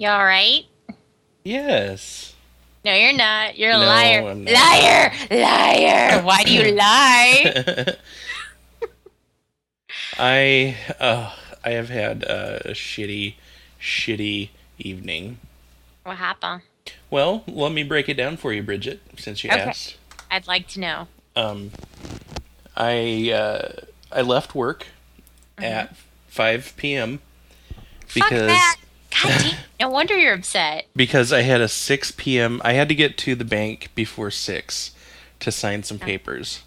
You all right? Yes. No, you're not. You're a No, liar. Liar! Liar! Why do you lie? I uh, I have had a shitty, shitty evening. what happened? Well, let me break it down for you, Bridget, since you Okay. asked. I'd like to know. Um, I uh, I left work at 5 p.m. Because. God. No wonder you're upset. because I had a 6 p.m. I had to get to the bank before 6 to sign some papers.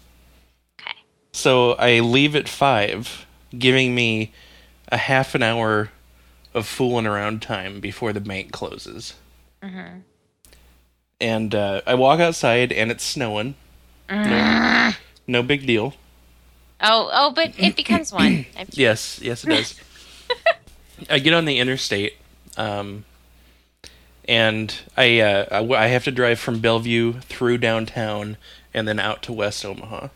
Okay. So I leave at 5, giving me a half an hour of fooling around time before the bank closes. Mm-hmm. And uh, I walk outside and it's snowing. No, no big deal. Oh, oh, but it becomes one. Yes, yes, it does. I get on the interstate, um, and I, uh, I w- I have to drive from Bellevue through downtown and then out to West Omaha.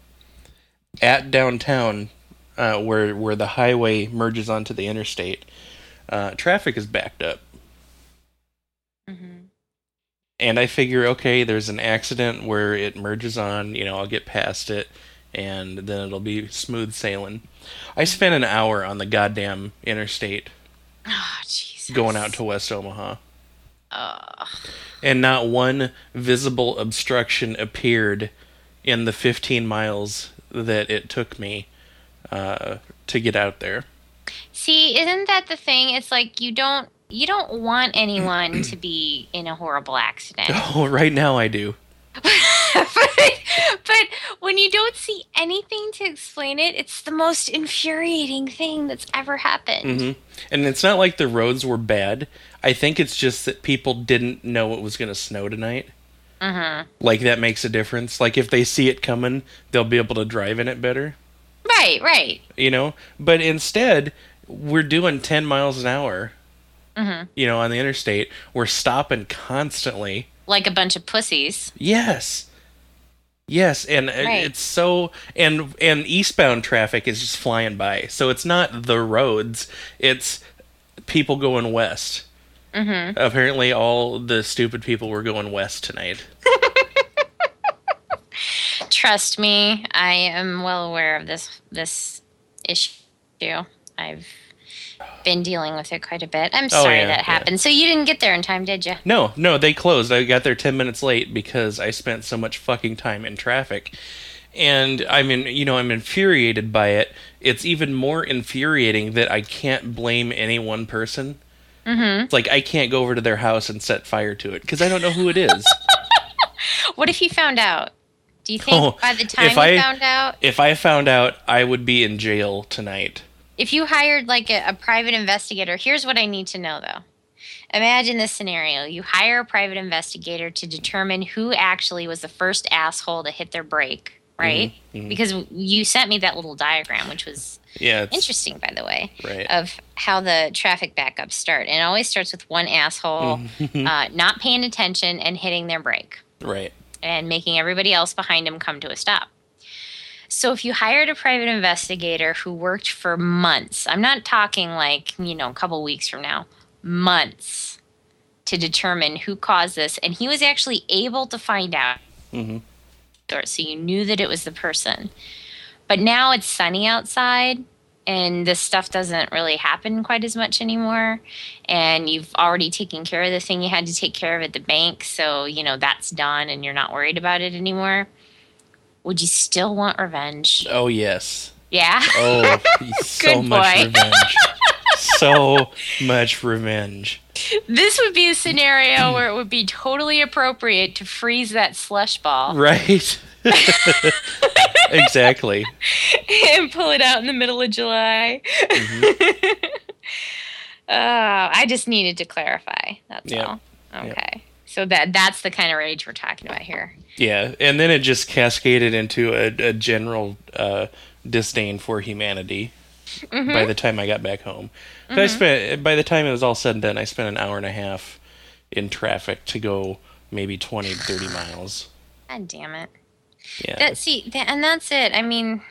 At downtown, uh, where where the highway merges onto the interstate, uh, traffic is backed up. Mhm. And I figure, okay, there's an accident where it merges on, you know, I'll get past it, and then it'll be smooth sailing. I spent an hour on the goddamn interstate Oh. Going out to West Omaha, Ugh. and not one visible obstruction appeared in the 15 miles that it took me uh, to get out there. See, isn't that the thing? It's like you don't you don't want anyone to be in a horrible accident. Oh, right now I do. but, but when you don't see anything to explain it, it's the most infuriating thing that's ever happened. hmm And it's not like the roads were bad. I think it's just that people didn't know it was going to snow tonight. Mm-hmm. Like that makes a difference. Like if they see it coming, they'll be able to drive in it better, Right, right. you know? But instead, we're doing 10 miles an hour, Mm-hmm. you know, on the interstate. We're stopping constantly. Like a bunch of pussies. Yes. Yes, and Right. it's so and and eastbound traffic is just flying by. So it's not the roads, it's people going west. Mm-hmm. Apparently all the stupid people were going west tonight. Trust me, I am well aware of this this issue. I've been dealing with it quite a bit. I'm Oh, sorry yeah, that yeah. happened. So you didn't get there in time, did you? No, no, they closed. I got there 10 minutes late because I spent so much fucking time in traffic. And I'm in, you know, I'm infuriated by it. It's even more infuriating that I can't blame any one person. Mm-hmm. It's like I can't go over to their house and set fire to it because I don't know who it is. What if you found out? Do you think Oh, by the time if you I- found out, if I found out, I would be in jail tonight. If you hired like a, a private investigator, here's what I need to know though. Imagine this scenario. You hire a private investigator to determine who actually was the first asshole to hit their brake, right? mhm. Because you sent me that little diagram, which was Yeah, interesting, by the way, right. of how the traffic backups start. And it always starts with one asshole uh, not paying attention and hitting their brake right. and making everybody else behind him come to a stop. So if you hired a private investigator who worked for months, I'm not talking like, you know, a couple weeks from now, months to determine who caused this and he was actually able to find out Mm-hmm. so you knew that it was the person. But now it's sunny outside and this stuff doesn't really happen quite as much anymore and you've already taken care of the thing you had to take care of at the bank so you know that's done and you're not worried about it anymore would you still want revenge Oh yes. yeah Oh, so much revenge. so much revenge. this would be a scenario where it would be totally appropriate to freeze that slush ball Right. exactly. and pull it out in the middle of july Mhm. Uh, I just needed to clarify. That's Yep. all. Yep. So that that's the kind of rage we're talking about here. Yeah, and then it just cascaded into a, a general uh, disdain for humanity. Mm-hmm. By the time I got back home, 'Cause I spent by the time it was all said and done, I spent an hour and a half in traffic to go maybe 20, 30 miles. God damn it. Yeah, That see, that, and that's it. I mean,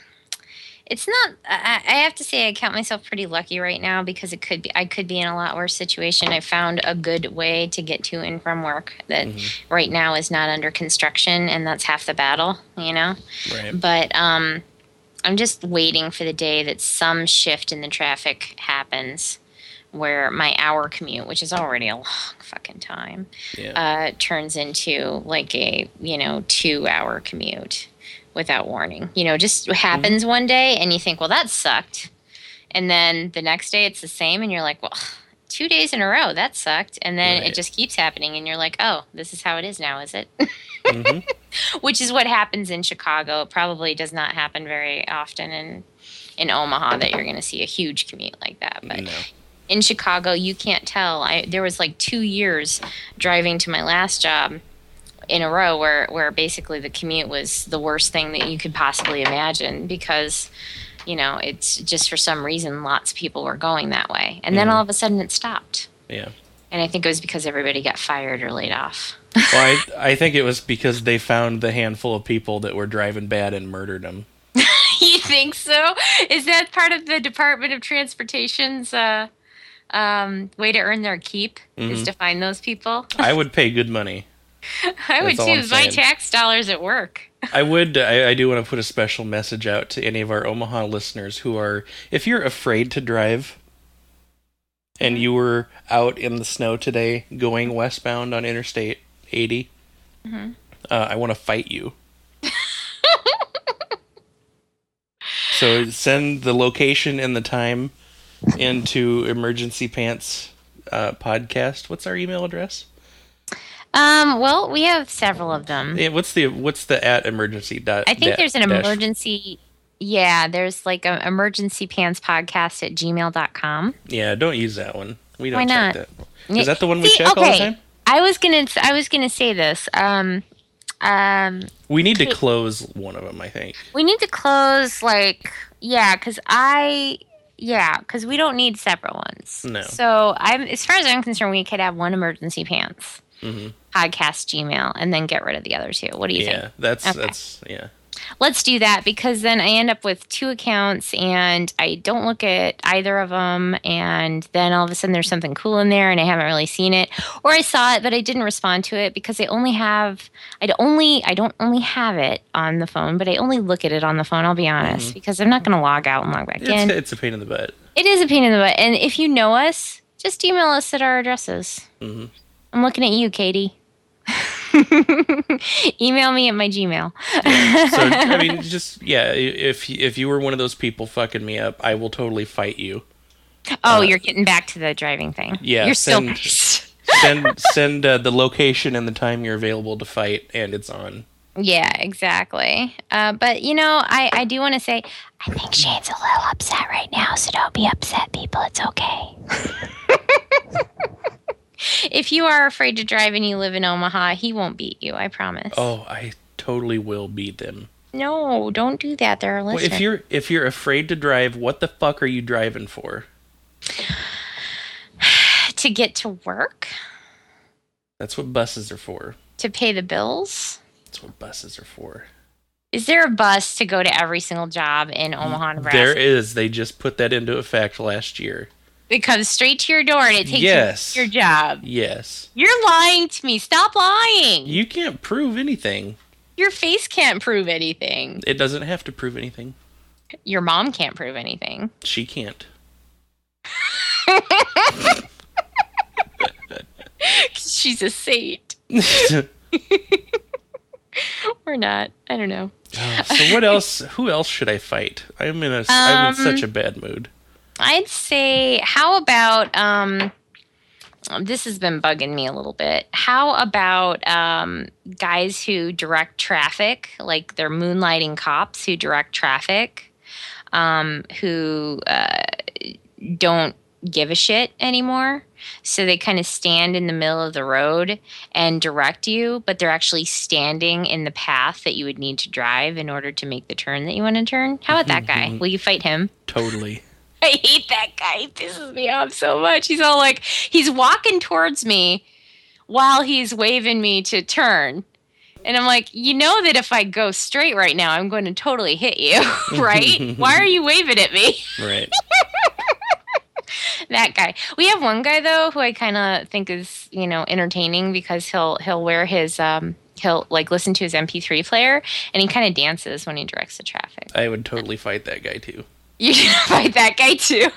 it's not. I, I have to say, I count myself pretty lucky right now because it could be. I could be in a lot worse situation. I found a good way to get to and from work that Mm-hmm. right now is not under construction, and that's half the battle. You know. Right. But um, I'm just waiting for the day that some shift in the traffic happens where my hour commute, which is already a long fucking time, Yeah. uh, turns into like a, you know, two hour commute without warning. You know, just happens one day and you think, well, that sucked. And then the next day it's the same and you're like, well, two days in a row, that sucked. And then Right. it just keeps happening and you're like, oh, this is how it is now, is it? hmm which is what happens in Chicago. It probably does not happen very often in in Omaha that you're going to see a huge commute like that. But No. in Chicago, you can't tell. I there was like two years driving to my last job in a row where where basically the commute was the worst thing that you could possibly imagine because you know it's just for some reason lots of people were going that way and then Mhm. all of a sudden it stopped Yeah. and i think it was because everybody got fired or laid off Well, I, I think it was because they found the handful of people that were driving bad and murdered them. you think so? Is that part of the Department of Transportation's uh, um, way to earn their keep? Is Mhm. to find those people? I would pay good money. I would too. My tax dollars at work. I would. I, I do want to put a special message out to any of our Omaha listeners who are, if you're afraid to drive, and you were out in the snow today going westbound on Interstate 80, Mhm. uh, I want to fight you. so send the location and the time into Emergency Pants uh, podcast. What's our email address? Um, well, we have several of them. Yeah, what's the what's the at emergency dot? I think da- there's an dash- emergency. Yeah, there's like an emergency pants podcast at gmail.com. Yeah, don't use that one. We don't Why check not? that. Is that the one we See, check all the okay. time? I was gonna, I was gonna say this. Um, um, We need to close one of them. I think. we need to close like yeah because i yeah because we don't need separate ones No. so i'm as far as i'm concerned we could have one emergency pants hmm podcast gmail and then get rid of the other two. What do you Yeah, think? Yeah, that's Okay. that's yeah. let's do that because then i end up with two accounts and i don't look at either of them and then all of a sudden there's something cool in there and i haven't really seen it or i saw it but i didn't respond to it because i only have i'd only i don't only have it on the phone but i only look at it on the phone i'll be honest because i'm not going to log out and log back It's, in. it's a pain in the butt. it is a pain in the butt. And if you know us just email us at our addresses. Hmm i'm looking at you katie email me at my gmail So I mean, just yeah. If if you were one of those people fucking me up, I will totally fight you. Oh, Uh, you're getting back to the driving thing. yeah, You're still send- Send send uh, the location and the time you're available to fight, and it's on. Yeah, exactly. Uh, but you know, I, I do want to say I think Shane's a little upset right now, so don't be upset, people. It's okay. If you are afraid to drive and you live in Omaha, he won't beat you. I promise. Oh, I totally will beat them. No, don't do that. There are Well, if you're if you're afraid to drive, what the fuck are you driving for? to get to work, That's what buses are for. to pay the bills. That's what buses are for. Is there a bus to go to every single job in Omaha, Nebraska? There is. They just put that into effect last year. It comes straight to your door and it takes Yes. you your job. Yes. You're lying to me. Stop lying. You can't prove anything. Your face can't prove anything. It doesn't have to prove anything. Your mom can't prove anything. She can't. She's a saint. Or not. I don't know. so what else? Who else should I fight? I'm in a. am in Um, such a bad mood. I'd say, how about um, this has been bugging me a little bit. How about um, guys who direct traffic, like they're moonlighting cops who direct traffic, um, who uh, don't give a shit anymore. So they kind of stand in the middle of the road and direct you, but they're actually standing in the path that you would need to drive in order to make the turn that you want to turn. How about that guy? Will you fight him? Totally. I hate that guy. He pisses me off so much. He's all like, he's walking towards me while he's waving me to turn. And I'm like, you know that if I go straight right now, I'm going to totally hit you, right? Why are you waving at me? Right. that guy. We have one guy though who I kind of think is, you know, entertaining because he'll he'll wear his um he'll like listen to his MP3 player and he kind of dances when he directs the traffic. I would totally fight that guy too. You should fight that guy too.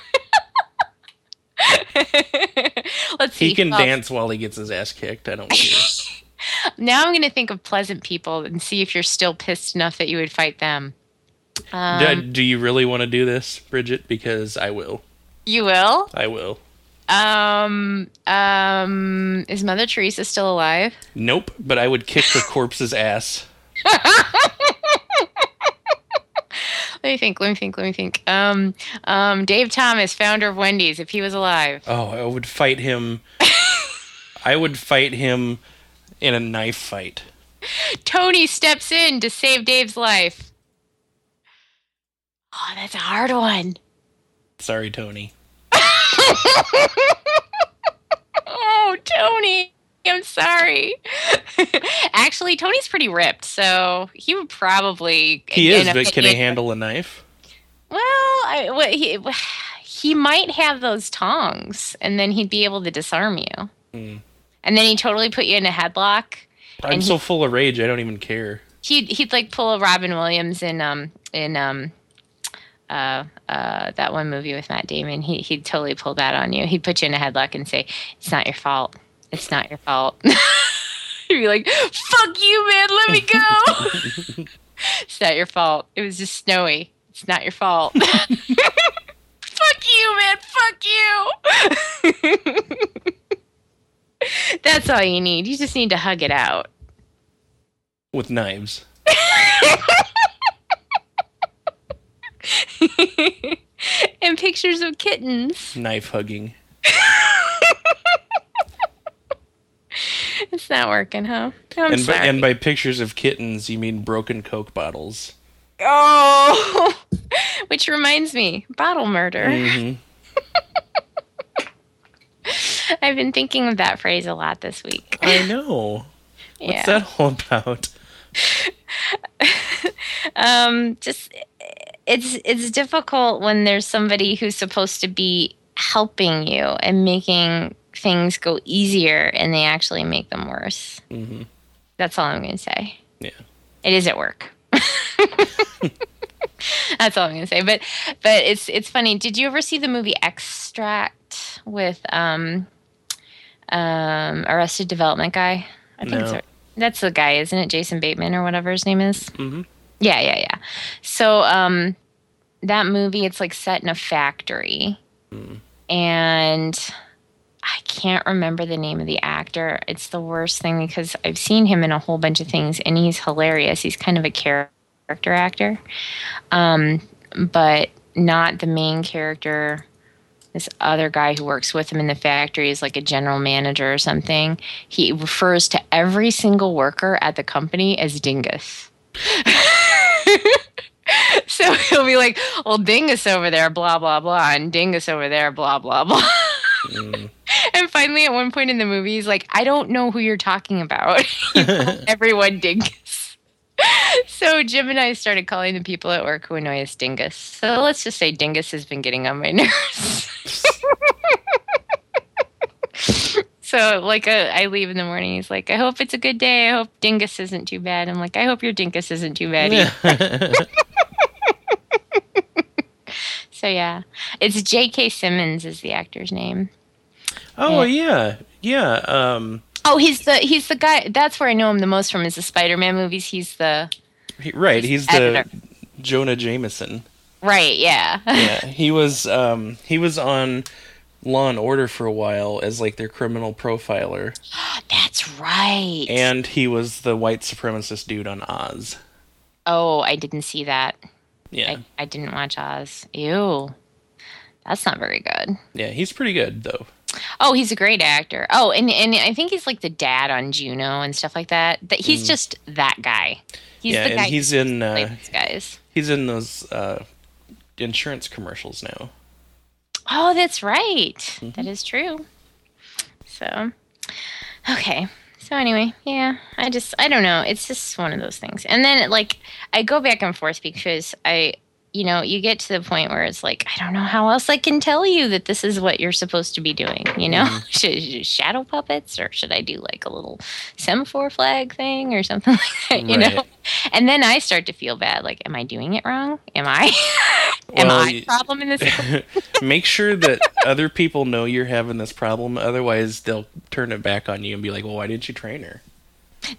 Let's see. He can Oh, dance while he gets his ass kicked. I don't care. Now I'm going to think of pleasant people and see if you're still pissed enough that you would fight them. Um, do, do you really want to do this, Bridget? Because I will. you will. I will. Um. Um. Is Mother Teresa still alive? Nope, but I would kick her corpse's ass. Let me think. Let me think. Let me think. Um. Um. Dave Thomas, founder of Wendy's, if he was alive. Oh, I would fight him. I would fight him in a knife fight. Tony steps in to save Dave's life. Oh, that's a hard one. Sorry, Tony. Oh, Tony. I'm sorry. Actually, Tony's pretty ripped, so he would probably. He is, but can he handle a knife? Well, I, what he he might have those tongs, and then he'd be able to disarm you. Hmm. And then he'd totally put you in a headlock. I'm And he- so full of rage, I don't even care. He'd he'd like pull a Robin Williams in um in um uh uh that one movie with Matt Damon. He he'd totally pull that on you. He'd put you in a headlock and say, "It's not your fault. It's not your fault." You'd be like, "Fuck you, man. Let me go." it's not your fault. It was just snowy. It's not your fault. Fuck you, man. Fuck you. That's all you need. You just need to hug it out. With knives. and pictures of kittens. Knife hugging. It's not working, huh? I'm and, by, sorry. and by pictures of kittens, you mean broken Coke bottles. oh, which reminds me, bottle murder. hmm I've been thinking of that phrase a lot this week. I know. What's yeah. that all about? um, just it's it's difficult when there's somebody who's supposed to be helping you and making things go easier, and they actually make them worse. hmm That's all I'm going to say. Yeah. It is at work. That's all I'm gonna say. But but it's it's funny. Did you ever see the movie Extract with um um Arrested Development guy? I think No. so. That's the guy, isn't it? Jason Bateman or whatever his name is. hmm Yeah, yeah, yeah. So um that movie it's like set in a factory. And I can't remember the name of the actor. It's the worst thing because I've seen him in a whole bunch of things and he's hilarious. He's kind of a character actor. Um but not the main character. This other guy who works with him in the factory is like a general manager or something. He refers to every single worker at the company as Dingus. so he'll be like, well, Dingus over there, blah, blah, blah, and Dingus over there, blah, blah, blah. Mm. And finally, at one point in the movie, he's like, I don't know who you're talking about. Called everyone Dingus. So Jim and I started calling the people at work who annoy us Dingus. So let's just say Dingus has been getting on my nerves. so like uh, I leave in the morning, he's like, I hope it's a good day. I hope Dingus isn't too bad. I'm like, I hope your Dingus isn't too bad. either." So yeah, it's J.K. Simmons is the actor's name. Oh yeah, yeah. Um, Oh, he's the he's the guy. That's where I know him the most from is the Spider-Man movies. He's the he, right. He's He's the editor. Jonah Jameson. right, yeah. Yeah, he was. Um, he was on Law and Order for a while as like their criminal profiler, That's right. and he was the white supremacist dude on Oz. oh, I didn't see that. Yeah, I, I didn't watch Oz. Ew, that's not very good. yeah. He's pretty good though. Oh, he's a great actor. Oh, and and I think he's like the dad on Juno and stuff like that. That he's just that guy. He's Mm. yeah, the guy and he's in. Uh, guys. he's in those uh, insurance commercials now. Oh, that's right. Mm-hmm. That is true. So, okay. So So anyway, yeah, I just I don't know. It's just one of those things. And then like I go back and forth because I you know, you get to the point where it's like, I don't know how else I can tell you that this is what you're supposed to be doing. You know, mm-hmm. should I do shadow puppets or should I do like a little semaphore flag thing or something like that? You right. know, and then I start to feel bad. Like, am I doing it wrong? Am I? am well, I problem in this? make sure that other people know you're having this problem. Otherwise, they'll turn it back on you and be like, "Well, why didn't you train her?"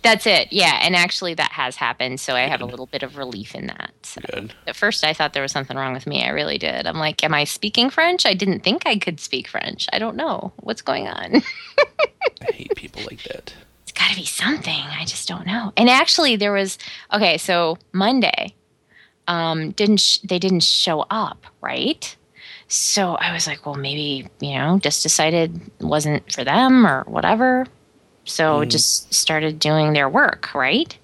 That's it. Yeah, and actually that has happened, so I have a little bit of relief in that. So Good. At first I thought there was something wrong with me. I really did. I'm like, am I speaking French? I didn't think I could speak French. I don't know. What's going on? I hate people like that. It's got to be something. I just don't know. And actually there was okay, so Monday um didn't sh- they didn't show up, right? So I was like, well, maybe, you know, just decided it wasn't for them or whatever. So mm. just started doing their work, right?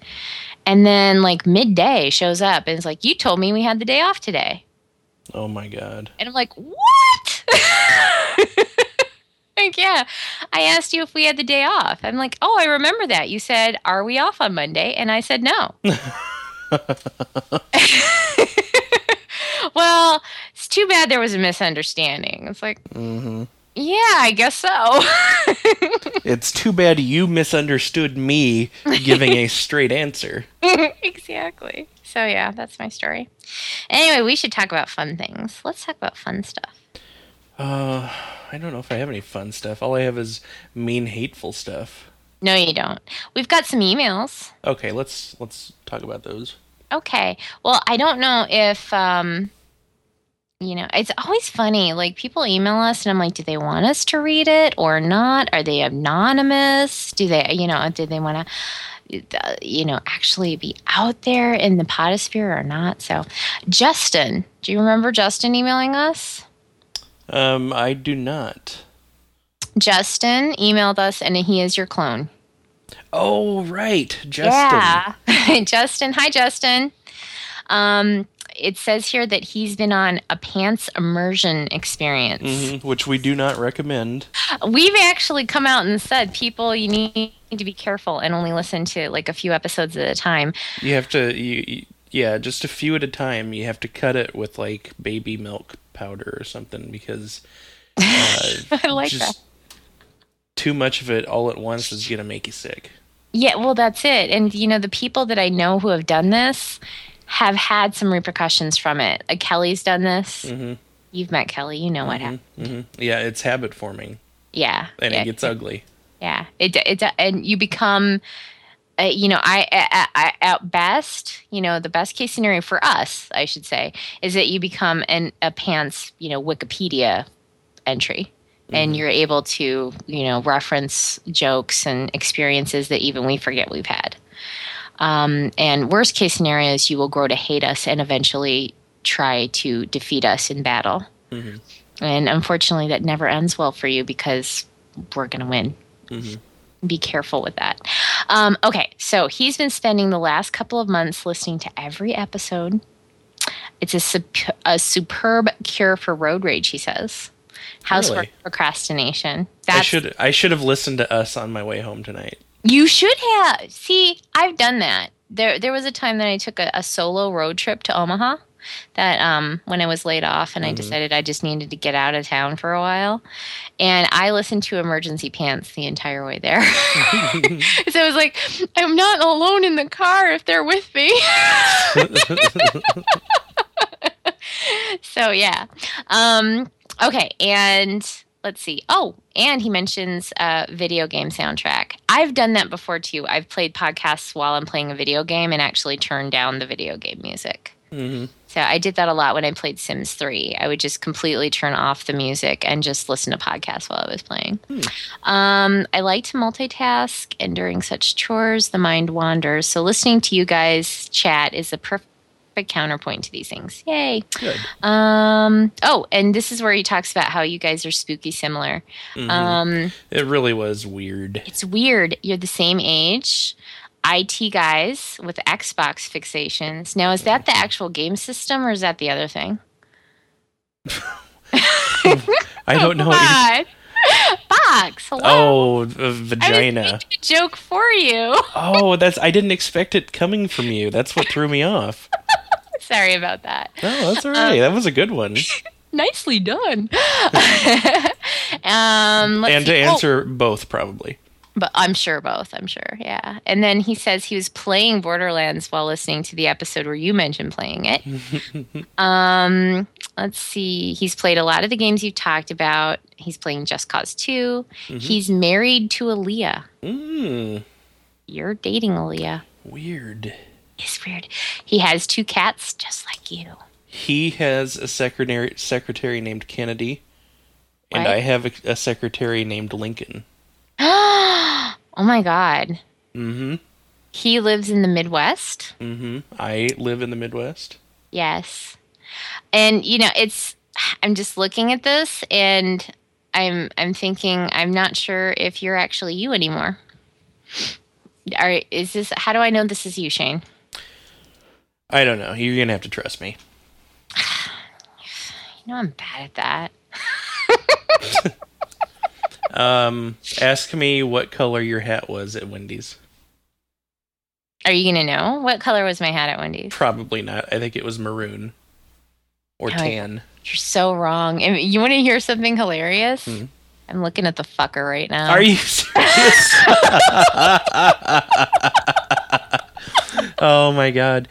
And then like midday shows up and it's like, you told me we had the day off today. Oh my God. And I'm like, what? like, yeah, I asked you if we had the day off. I'm like, oh, I remember that. You said, are we off on Monday? And I said, no. well, it's too bad there was a misunderstanding. It's like, mm-hmm. Yeah, I guess so. it's too bad you misunderstood me giving a straight answer. exactly. So, yeah, that's my story. Anyway, we should talk about fun things. Let's talk about fun stuff. Uh, I don't know if I have any fun stuff. All I have is mean, hateful stuff. No, you don't. We've got some emails. Okay, let's let's talk about those. Okay. Well, I don't know if um you know, it's always funny. Like people email us, and I'm like, do they want us to read it or not? Are they anonymous? Do they, you know, do they want to, you know, actually be out there in the podosphere or not? So, Justin, do you remember Justin emailing us? Um, I do not. Justin emailed us, and he is your clone. Oh, right, Justin. Yeah, Justin. Hi, Justin. Um, it says here that he's been on a pants immersion experience, mm-hmm, which we do not recommend. We've actually come out and said, people, you need to be careful and only listen to like a few episodes at a time. You have to, you, you, yeah, just a few at a time. You have to cut it with like baby milk powder or something because uh, I like that. Too much of it all at once is gonna make you sick. Yeah, well, that's it. And you know, the people that I know who have done this have had some repercussions from it. Uh, Kelly's done this. Mm-hmm. You've met Kelly. You know what mm-hmm. happened. Mm-hmm. Yeah, it's habit forming. Yeah, and yeah, it gets ugly. Yeah, it it and you become. Uh, you know, I, I, I, at best, you know, the best case scenario for us, I should say, is that you become an a pants, you know, Wikipedia entry, and mm-hmm. you're able to, you know, reference jokes and experiences that even we forget we've had. Um, and worst case scenario is you will grow to hate us and eventually try to defeat us in battle. Mm-hmm. And unfortunately, that never ends well for you because we're going to win. Mm-hmm. Be careful with that. Um, okay, so he's been spending the last couple of months listening to every episode. It's a, sup- a superb cure for road rage, he says. Housework really? procrastination. That's, I should I should have listened to us on my way home tonight. You should have. See, I've done that. There, there was a time that I took a, a solo road trip to Omaha. That um, when I was laid off and mm-hmm. I decided I just needed to get out of town for a while, and I listened to Emergency Pants the entire way there. so I was like, I'm not alone in the car if they're with me. so yeah, um, okay, and let's see. Oh, and he mentions a video game soundtrack. I've done that before too. I've played podcasts while I'm playing a video game and actually turned down the video game music. Mm-hmm. So I did that a lot when I played Sims 3. I would just completely turn off the music and just listen to podcasts while I was playing. Hmm. Um, I like to multitask, and during such chores, the mind wanders. So listening to you guys chat is a perfect counterpoint to these things. Yay. Good. Um, oh, and this is where he talks about how you guys are spooky similar. Mm-hmm. Um, it really was weird. It's weird. You're the same age. IT guys with Xbox fixations. Now, is that the actual game system or is that the other thing? I don't know. Box. Hello. Oh, I was vagina. making a joke for you. Oh, that's I didn't expect it coming from you. That's what threw me off. Sorry about that. No, that's all right. that was a good one. Nicely done. um, let's and to see. Oh, answer both, probably. but I'm sure both. I'm sure. Yeah. And then he says he was playing Borderlands while listening to the episode where you mentioned playing it. um, let's see. He's played a lot of the games you've talked about. He's playing Just Cause 2. He's married to Aaliyah. Mm, You're dating Aaliyah. weird. It's weird. He has two cats just like you. He has a secretary secretary named Kennedy, and Right. I have a, a secretary named Lincoln. oh my God. Mm-hmm. He lives in the Midwest. Mm-hmm. I live in the Midwest. Yes. And you know, it's I'm just looking at this and I'm I'm thinking I'm not sure if you're actually you anymore. Are is this how do I know this is you, Shane? I don't know. You're gonna have to trust me. You know I'm bad at that. Um, ask me what color your hat was at Wendy's. Are you gonna know? What color was my hat at Wendy's? Probably not. I think it was maroon or Oh, tan. You're so wrong. And you wanna hear something hilarious? Hmm. I'm looking at the fucker right now. Are you serious? oh my god.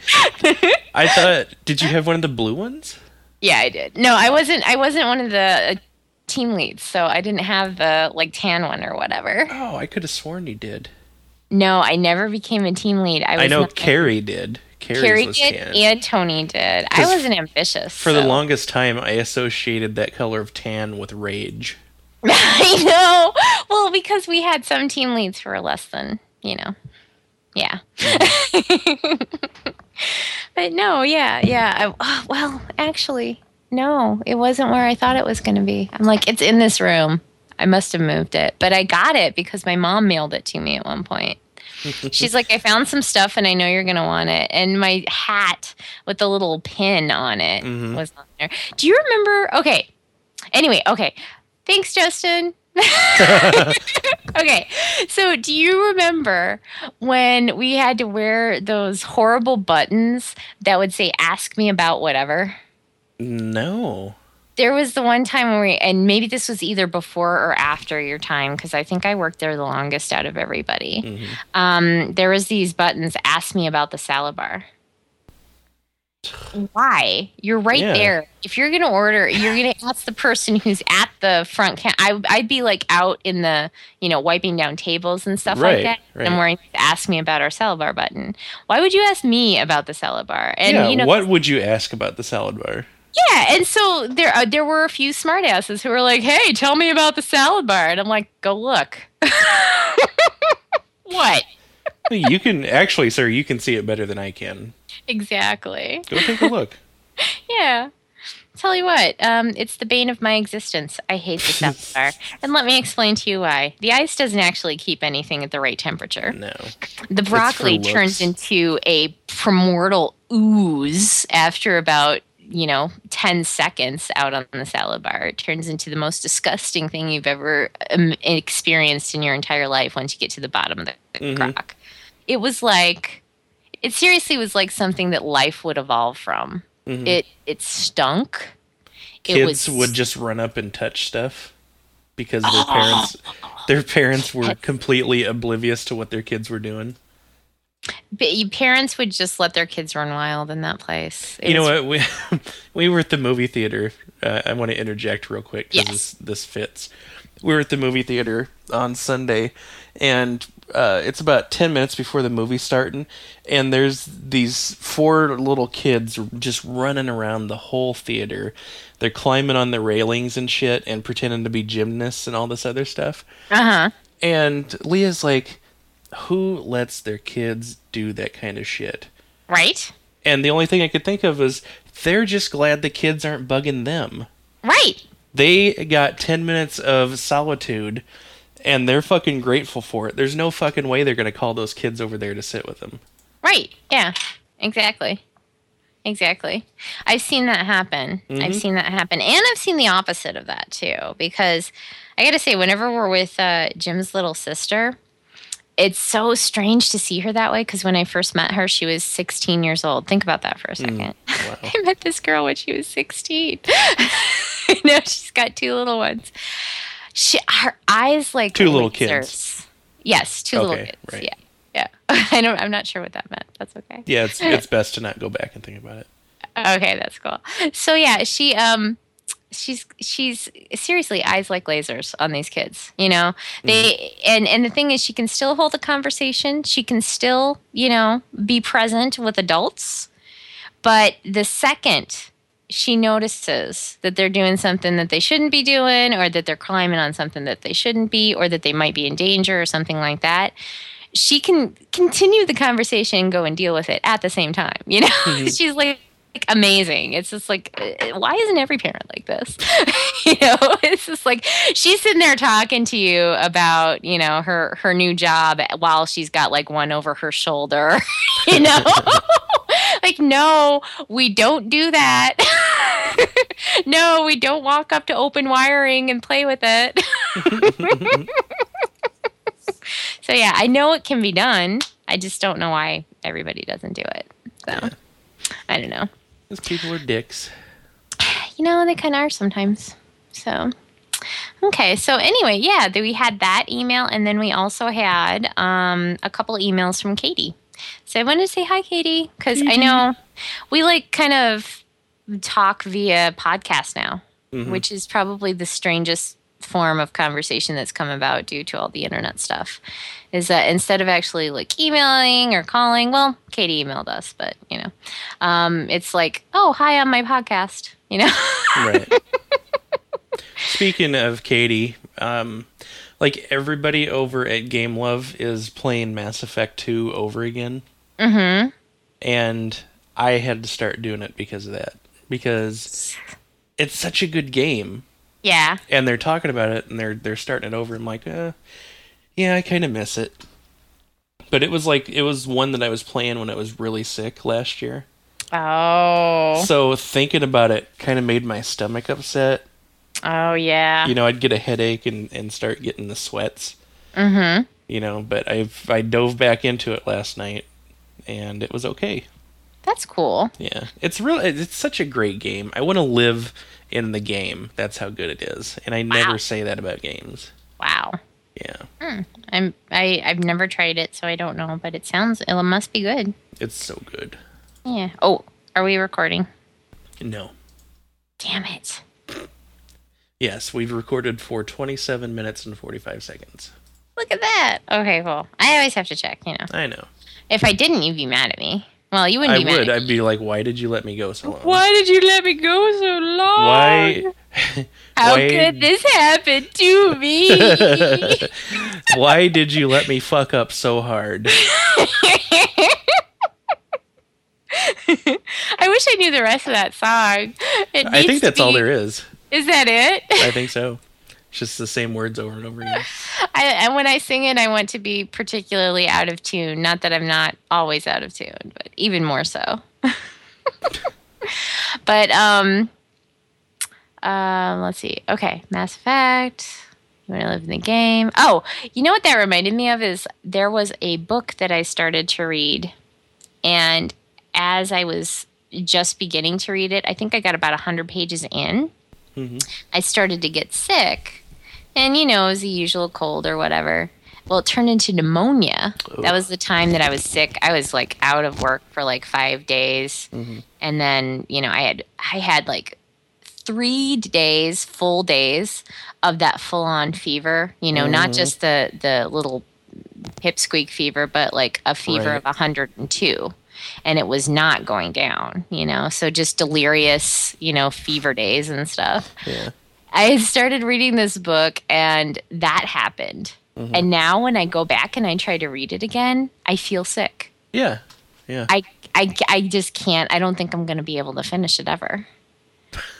I thought did you have one of the blue ones? Yeah, I did. No, I wasn't. I wasn't one of the uh, team leads, so I didn't have the like tan one or whatever. Oh, I could have sworn you did. No, I never became a team lead. I was I know not- Carrie did. Carrie's Carrie did tan. and Tony did. I wasn't ambitious For the longest time I associated that color of tan with rage. I know. Well, because we had some team leads for less than you know. Yeah. but no, yeah, yeah. I, oh, well, actually, no, it wasn't where I thought it was going to be. I'm like, it's in this room. I must have moved it, but I got it because my mom mailed it to me at one point. She's like, I found some stuff and I know you're going to want it. And my hat with the little pin on it Mhm. was on there. Do you remember? Okay. Anyway, okay. Thanks, Justin. okay. So, do you remember when we had to wear those horrible buttons that would say, ask me about whatever? No. There was the one time when we, and maybe this was either before or after your time, because I think I worked there the longest out of everybody. Mhm. Um, there was these buttons, ask me about the salad bar. Why? You're right Yeah. there. If you're gonna order, you're gonna ask the person who's at the front. Can- I, I'd be like out in the, you know, wiping down tables and stuff Right, like that. right. And wearing ask me about our salad bar button. Why would you ask me about the salad bar? And yeah, you know, what would you ask about the salad bar? yeah, and so there uh, there were a few smartasses who were like, "Hey, tell me about the salad bar," and I'm like, "Go look." what you can actually, sir, you can see it better than I can. Exactly? Go take a look. Yeah. Tell you what, um, it's the bane of my existence. I hate the salad bar, and let me explain to you why. The ice doesn't actually keep anything at the right temperature. No. The broccoli turns into a primordial ooze after about you know 10 seconds out on the salad bar it turns into the most disgusting thing you've ever um, experienced in your entire life once you get to the bottom of the Mhm. crock it was like it seriously was like something that life would evolve from Mhm. it it stunk it Kids was would just run up and touch stuff because their parents their parents were completely oblivious to what their kids were doing. but parents would just let their kids run wild in that place It you know was- what? We we were at the movie theater. Uh, I want to interject real quick because Yes. this, this fits. We were at the movie theater on Sunday, and uh, it's about ten minutes before the movie starting, and there's these four little kids just running around the whole theater. They're climbing on the railings and shit, and pretending to be gymnasts and all this other stuff. uh-huh And Leah's like, "Who lets their kids do that kind of shit?" right And the only thing I could think of is they're just glad the kids aren't bugging them. right They got 10 minutes of solitude and they're fucking grateful for it. There's no fucking way they're going to call those kids over there to sit with them. Right. Yeah. Exactly. Exactly. I've seen that happen. I've Mhm. seen that happen. And I've seen the opposite of that too. Because, I gotta say, whenever we're with uh, Jim's little sister, it's so strange to see her that way because when I first met her, she was 16 years old. Think about that for a second. wow. I met this girl when she was 16. now she's got two little ones. She, her eyes like Two little lasers. kids. Yes, two little kids. right. Yeah, yeah. I don't. I'm not sure what that meant. That's okay. Yeah, it's it's best to not go back and think about it. Okay, that's cool. So yeah, she um she's she's seriously eyes like lasers on these kids you know they and and the thing is she can still hold a conversation she can still you know be present with adults but the second she notices that they're doing something that they shouldn't be doing or that they're climbing on something that they shouldn't be or that they might be in danger or something like that she can continue the conversation and go and deal with it at the same time you know mm-hmm. she's like like amazing. It's just like, why isn't every parent like this? you know, it's just like she's sitting there talking to you about, you know, her her new job while she's got like one over her shoulder. you know, like no, we don't do that. no, we don't walk up to open wiring and play with it. so yeah, I know it can be done. I just don't know why everybody doesn't do it. So. I don't know. Those people are dicks. You know, they kind of are sometimes. So, okay. So, anyway, yeah, we had that email, and then we also had um, a couple emails from Katie. So, I wanted to say hi, Katie, because I know we like kind of talk via podcast now, Mhm. which is probably the strangest form of conversation that's come about due to all the internet stuff is that instead of actually like emailing or calling well katie emailed us but you know um, it's like oh hi on my podcast you know Right. Speaking of Katie, um, like everybody over at Game Love is playing Mass Effect 2 over again. mm-hmm and I had to start doing it because of that. Because it's such a good game, yeah and they're talking about it, and they're they're starting it over. I'm like, uh, yeah, I kind of miss it. But it was like it was one that I was playing when I was really sick last year. oh So thinking about it kind of made my stomach upset. Oh yeah You know, I'd get a headache and and start getting the sweats. mm-hmm You know, but I've I dove back into it last night, and it was okay. that's cool Yeah, it's real. It's such a great game. I want to live in the game. That's how good it is, and I never say that about games. wow Yeah, i'm I, i've never tried it so i don't know but it sounds it must be good it's so good. yeah oh are we recording No, damn it yes, we've recorded for 27 minutes and 45 seconds. look at that okay cool i always have to check you know I know. if i didn't you'd be mad at me well you wouldn't I be mad would. I'd be like, why did you let me go so long? Why did you let me go so long? Why? How why- could this happen to me? why did you let me fuck up so hard? I wish I knew the rest of that song. It I needs think to that's all there is. Is that it? I think so. It's just the same words over and over again. I, and when I sing it, I want to be particularly out of tune. Not that I'm not always out of tune, but even more so. but um, um, let's see. Okay, Mass Effect. You want to live in the game? Oh, you know what that reminded me of is there was a book that I started to read, and as I was just beginning to read it, I think I got about hundred pages in. Mhm. I started to get sick, and you know, it was the usual cold or whatever. Well, it turned into pneumonia. That was the time that I was sick. I was like out of work for like five days, and then you know, I had I had like three days, full days of that full on fever. You know, not just the the little pipsqueak fever, but like a fever Right. of 102. And it was not going down, you know, so just delirious, you know, fever days and stuff. Yeah. I started reading this book and that happened. And now when I go back and I try to read it again, I feel sick. Yeah. Yeah. I, I, I just can't. I don't think I'm going to be able to finish it ever.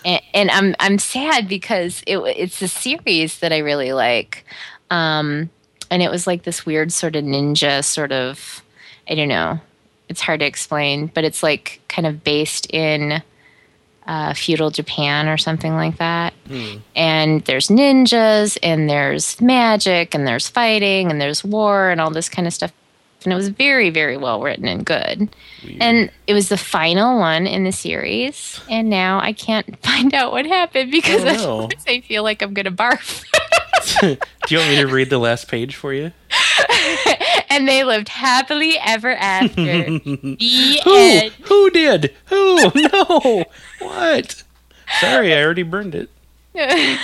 And, and I'm I'm sad because it it's a series that I really like, um, and it was like this weird sort of ninja sort of I don't know. It's hard to explain, but it's like kind of based in uh, feudal Japan or something like that. Hmm. And there's ninjas, and there's magic, and there's fighting, and there's war, and all this kind of stuff. And it was very, very well written and good. Weird. And it was the final one in the series. And now I can't find out what happened because Oh, no. I feel like I'm going to barf. Do you want me to read the last page for you? and they lived happily ever after. the Who? end. Who did? Who? No. What? Sorry, I already burned it.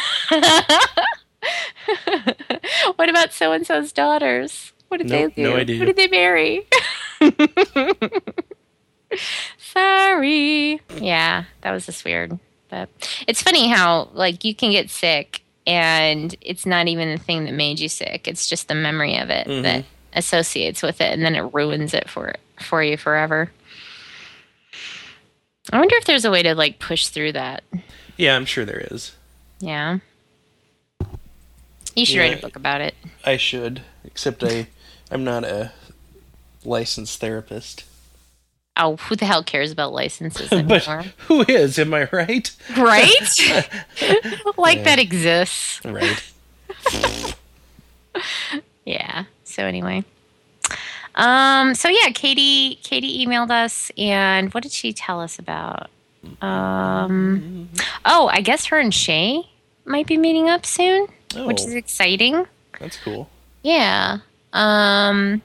what about so and so's daughters? What did Nope, they do? no idea. Who did they marry? Sorry. Yeah, that was just weird. But it's funny how like you can get sick and it's not even the thing that made you sick. It's just the memory of it Mhm. that associates with it and then it ruins it for for you forever. I wonder if there's a way to like push through that. Yeah, I'm sure there is. Yeah. You should Yeah. write a book about it. I should, except I, I'm not a licensed therapist. Oh, who the hell cares about licenses anymore? who is? Am I right? right? like Yeah. that exists. Right. Yeah. So anyway. Um, so yeah, Katie Katie emailed us and what did she tell us about? Um oh, I guess her and Shay might be meeting up soon, Oh, which is exciting. that's cool. Yeah. Um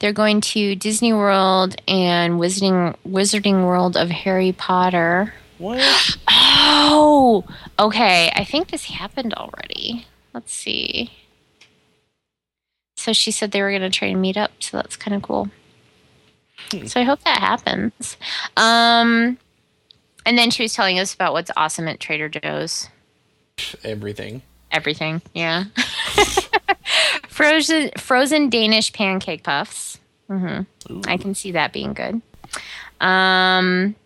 they're going to Disney World and Wizarding Wizarding World of Harry Potter. What? Oh, okay. I think this happened already. Let's see. So she said they were going to try and meet up, so that's kind of cool. Hmm. So I hope that happens. Um, and then she was telling us about what's awesome at Trader Joe's. Everything. Everything, yeah. frozen frozen Danish pancake puffs. hmm I can see that being good. Um,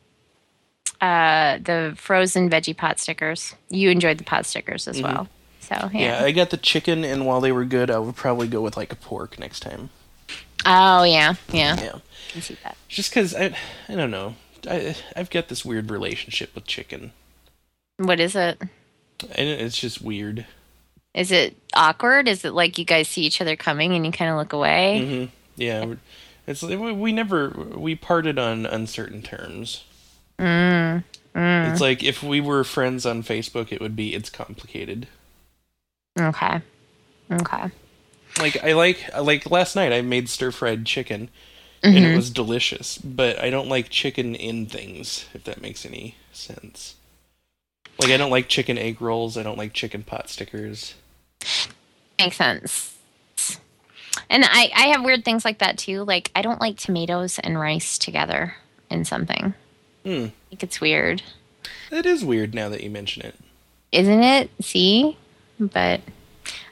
uh, the frozen veggie pot stickers. You enjoyed the pot stickers as well. So Mm-hmm. Yeah. yeah. I got the chicken, and while they were good, I would probably go with like a pork next time. Oh yeah, yeah. Yeah. I see that. Just because I, I don't know. I, I've got this weird relationship with chicken, What is it? and it's just weird. Is it awkward? Is it like you guys see each other coming and you kind of look away? hmm Yeah. It's we never we parted on uncertain terms. Mm. Mm. It's like if we were friends on Facebook, it would be it's complicated. Okay. Okay. Like I like like last night I made stir fried chicken and it Mhm. was delicious, but I don't like chicken in things if that makes any sense. Like I don't like chicken egg rolls, I don't like chicken pot stickers. Makes sense. And I, I have weird things like that too. Like I don't like tomatoes and rice together in something. Hmm. I think it's weird. It is weird now that you mention it. Isn't it? See? But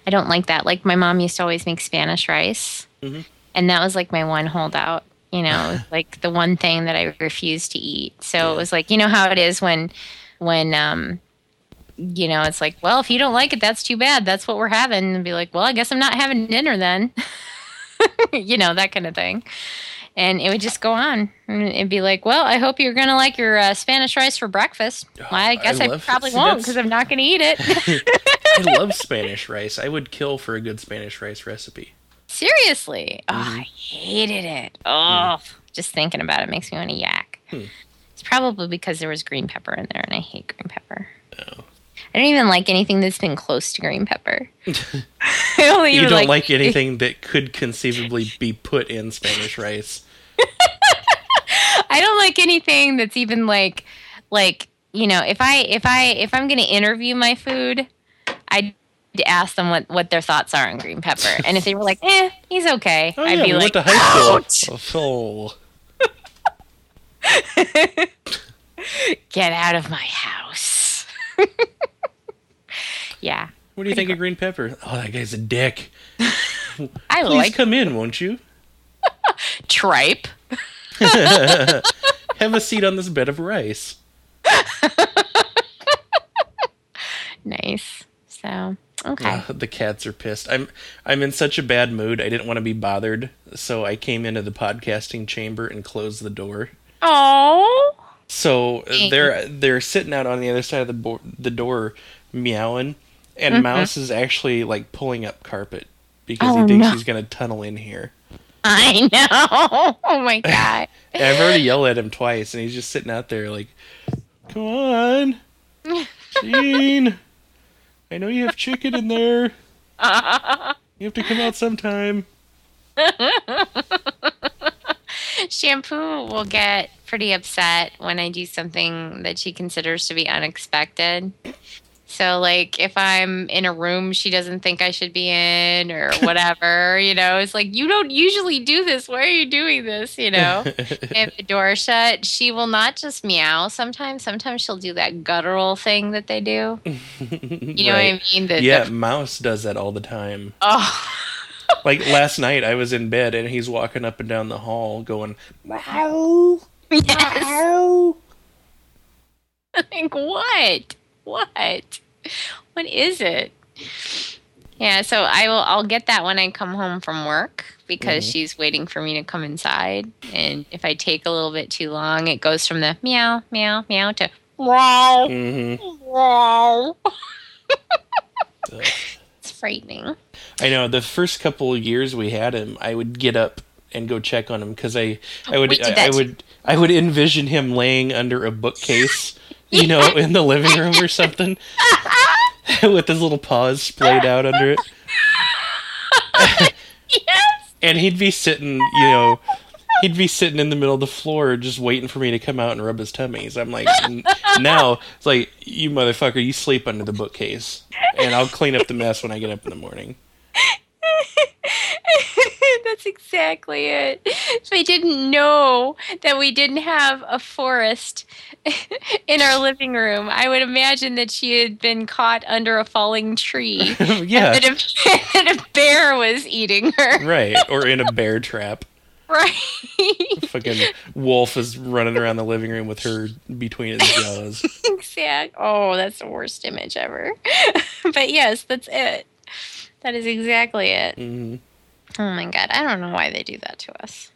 I don't like that. Like my mom used to always make Spanish rice. Mhm. And that was like my one holdout. You know, like the one thing that I refused to eat. So Yeah. it was like, you know how it is when when um you know, it's like, well, if you don't like it, that's too bad. That's what we're having. And be like, well, I guess I'm not having dinner then. you know, that kind of thing. And it would just go on. And it'd be like, well, I hope you're going to like your uh, Spanish rice for breakfast. Well, I I guess I, love- probably see, won't because I'm not going to eat it. I love Spanish rice. I would kill for a good Spanish rice recipe. Seriously. Oh, Mm-hmm. I hated it. Oh, just thinking about it makes me want to yak. Hmm. It's probably because there was green pepper in there, and I hate green pepper. Oh. I don't even like anything that's been close to green pepper. You don't like, anything that could conceivably be put in Spanish rice. I don't like anything that's even like like you know if I if I if I'm gonna interview my food, I'd ask them what what their thoughts are on green pepper, and if they were like, "Eh, he's okay," Oh I'd yeah, be we like, went to high "Ouch! school. Oh, "Get out of my house." yeah, what do you think of green pepper? Oh, that guy's a dick. I Please like come in, won't you? tripe. Have a seat on this bed of rice. Nice. So okay. Ugh, the cats are pissed. I'm I'm in such a bad mood. I didn't want to be bothered, so I came into the podcasting chamber and closed the door. Oh, So Dang. they're they're sitting out on the other side of the bo- the door, meowing, and Mhm. Mouse is actually like pulling up carpet because Oh, he thinks no. he's gonna tunnel in here. I know. Oh my god. I've already yelled at him twice, and he's just sitting out there like, "Come on, Gene. I know you have chicken in there. You have to come out sometime." Shampoo will get pretty upset when I do something that she considers to be unexpected. So, like, if I'm in a room she doesn't think I should be in or whatever, you know, it's like, you don't usually do this. Why are you doing this? You know? if the door shut, she will not just meow sometimes. Sometimes she'll do that guttural thing that they do. You know what I mean? The, yeah, the- Mouse does that all the time. oh. Like last night, I was in bed and he's walking up and down the hall going, "Meow, Yes. meow." like what what? What is it? Yeah so i will i'll get that when i come home from work because Mhm. she's waiting for me to come inside. And if i take a little bit too long it goes from the meow meow meow to wow hmm wow it's frightening. I know. The first couple of years we had him, I would get up and go check on him because I, I would, I, I would, I would envision him laying under a bookcase, you know, in the living room or something, with his little paws splayed out under it. yes and he'd be sitting, you know, he'd be sitting in the middle of the floor just waiting for me to come out and rub his tummies. I'm like, now it's like, you motherfucker, you sleep under the bookcase, and I'll clean up the mess when I get up in the morning. That's exactly it. If I didn't know that we didn't have a forest in our living room, I would imagine that she had been caught under a falling tree. yeah, That a, that a bear was eating her. right. Or in a bear trap. Right. Fucking wolf is running around the living room with her between his jaws. exact. Oh, that's the worst image ever. but yes, that's it. That is exactly it. hmm Oh my god. I don't know why they do that to us.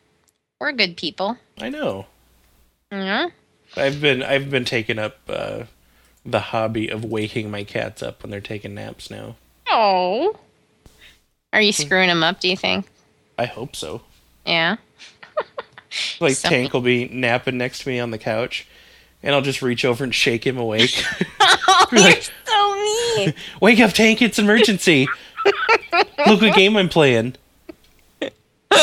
We're good people. I know. Yeah. I've been I've been taking up uh, the hobby of waking my cats up when they're taking naps now. Oh. Are you screwing them up, do you think? I hope so. Yeah. Like So- Tank will be napping next to me on the couch, and I'll just reach over and shake him awake. Oh, you're Like- so mean. Wake up, Tank! It's emergency. Look what game I'm playing.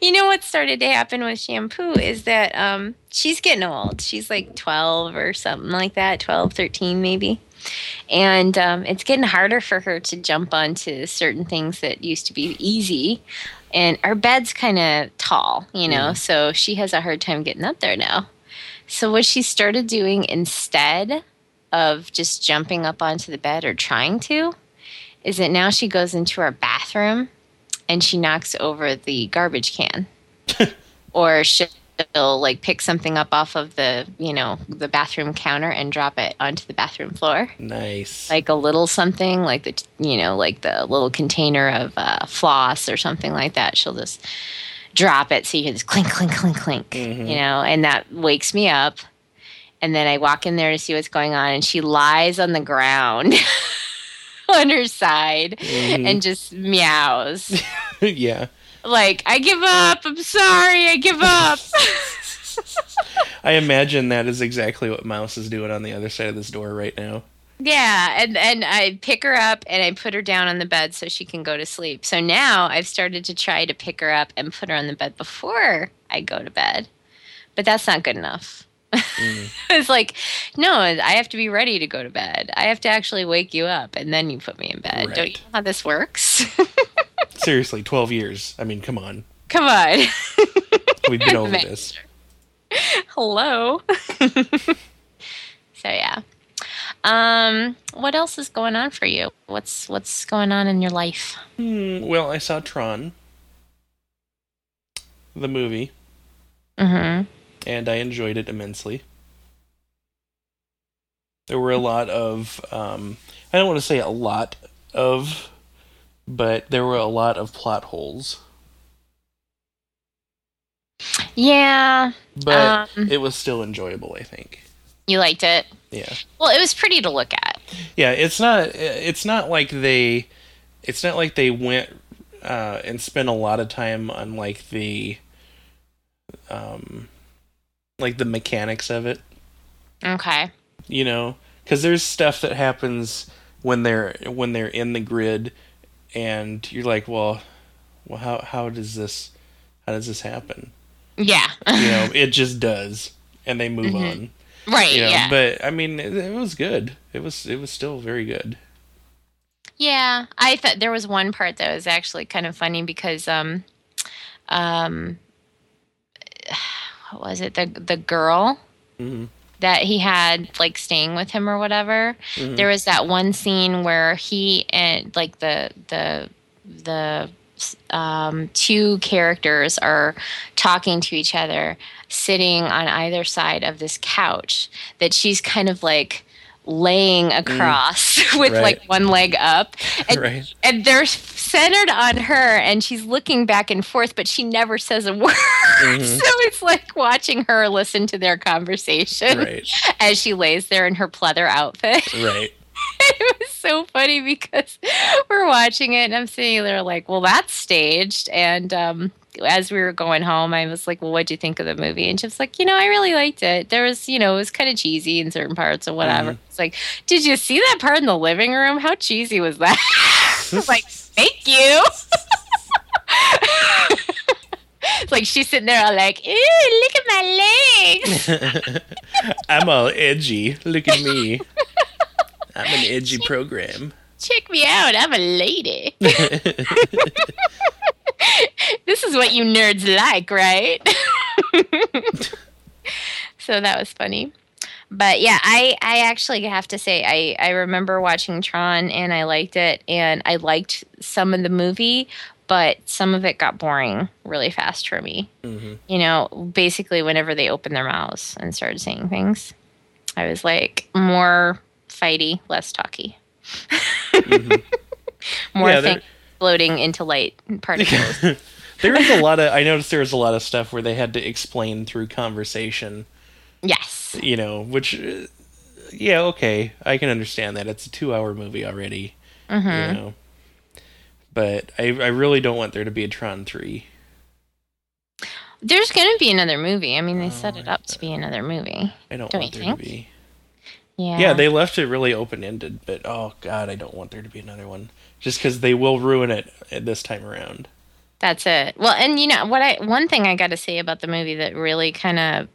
You know what started to happen with shampoo is that um, she's getting old. She's like 12 or something like that, 12, 13 maybe. And um, it's getting harder for her to jump onto certain things that used to be easy. And our bed's kind of tall, you know, so she has a hard time getting up there now. So, what she started doing instead of just jumping up onto the bed or trying to is that now she goes into our bathroom and she knocks over the garbage can. or she'll like pick something up off of the, you know, the bathroom counter and drop it onto the bathroom floor. Nice. Like a little something, like the, you know, like the little container of uh, floss or something like that. She'll just drop it so you hear this clink, clink, clink, clink, Mhm. you know, and that wakes me up. And then I walk in there to see what's going on, and she lies on the ground on her side Mhm. and just meows. yeah. like, I give up. I'm sorry. I give up. I imagine that is exactly what Mouse is doing on the other side of this door right now. yeah. And, and I pick her up and I put her down on the bed so she can go to sleep. So now I've started to try to pick her up and put her on the bed before I go to bed. But that's not good enough. Mm. it's like, no, I have to be ready to go to bed. I have to actually wake you up and then you put me in bed. Don't you know how this works? Seriously, 12 years. I mean, come on. Come on. We've been over this. Hello. so yeah. Um, what else is going on for you? What's what's going on in your life? Hmm, well, I saw Tron, the movie, Mm-hmm. And I enjoyed it immensely. There were a lot of, um, I don't want to say a lot of, but there were a lot of plot holes. Yeah, but Um. it was still enjoyable. I think. you liked it. Yeah. Well, it was pretty to look at. Yeah, it's not. It's not like they. It's not like they went uh, and spent a lot of time on like the, um, like the mechanics of it. Okay. You know, because there's stuff that happens when they're when they're in the grid, and you're like, well, well, how how does this how does this happen? Yeah. You know, it just does, and they move on. right. You know, yeah. but I mean, it, it was good. It was it was still very good. Yeah, I thought there was one part that was actually kind of funny because um um what was it? The the girl hmm that he had like staying with him or whatever. Mhm. there was that one scene where he and like the the the um, two characters are talking to each other sitting on either side of this couch that she's kind of like laying across with Right. like one leg up and, Right. and they're centered on her and she's looking back and forth but she never says a word Mhm. so it's like watching her listen to their conversation Right. as she lays there in her pleather outfit Right. it was so funny because we're watching it and I'm sitting there like, well, that's staged. And um, as we were going home, I was like, well, what do you think of the movie? And she was like, you know, I really liked it. There was, you know, it was kind of cheesy in certain parts or whatever. Mm-hmm. It's like, did you see that part in the living room? How cheesy was that? I was like, thank you. it's like she's sitting there all like, ooh, look at my legs. I'm all edgy. Look at me. I'm an edgy program. Check me out. I'm a lady. this is what you nerds like, right? so that was funny. But yeah, I, I actually have to say I, I remember watching Tron and I liked it and I liked some of the movie, but some of it got boring really fast for me. hmm You know, basically whenever they opened their mouths and started saying things, I was like more fighty, less talky. More Yeah, things floating into light particles. there was a lot of. I noticed there was a lot of stuff where they had to explain through conversation. yes. You know, which, uh, yeah, okay, I can understand that. It's a two-hour movie already. hmm You know, but I I really don't want there to be a Tron three. There's going to be another movie. I mean, they set Oh, it up to be another movie. I don't, Don't want there think? to be. Yeah. Yeah, they left it really open ended, but oh god, I don't want there to be another one. Just because they will ruin it this time around. That's it. Well, and you know what I one thing I got to say about the movie that really kind of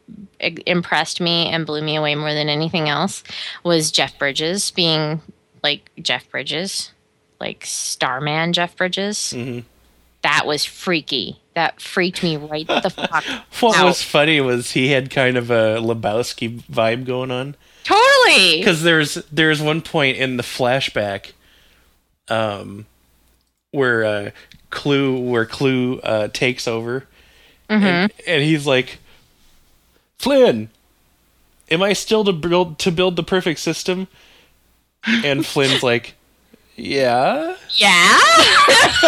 impressed me and blew me away more than anything else was Jeff Bridges being like Jeff Bridges, like Starman Jeff Bridges. hmm That was freaky. That freaked me right the fuck. What out. was funny was he had kind of a Lebowski vibe going on Totally. because there's there's one point in the flashback, um, where uh, CLU where CLU uh, takes over, and, and he's like, Flynn, am I still to build to build the perfect system? And Flynn's like, yeah. Yeah.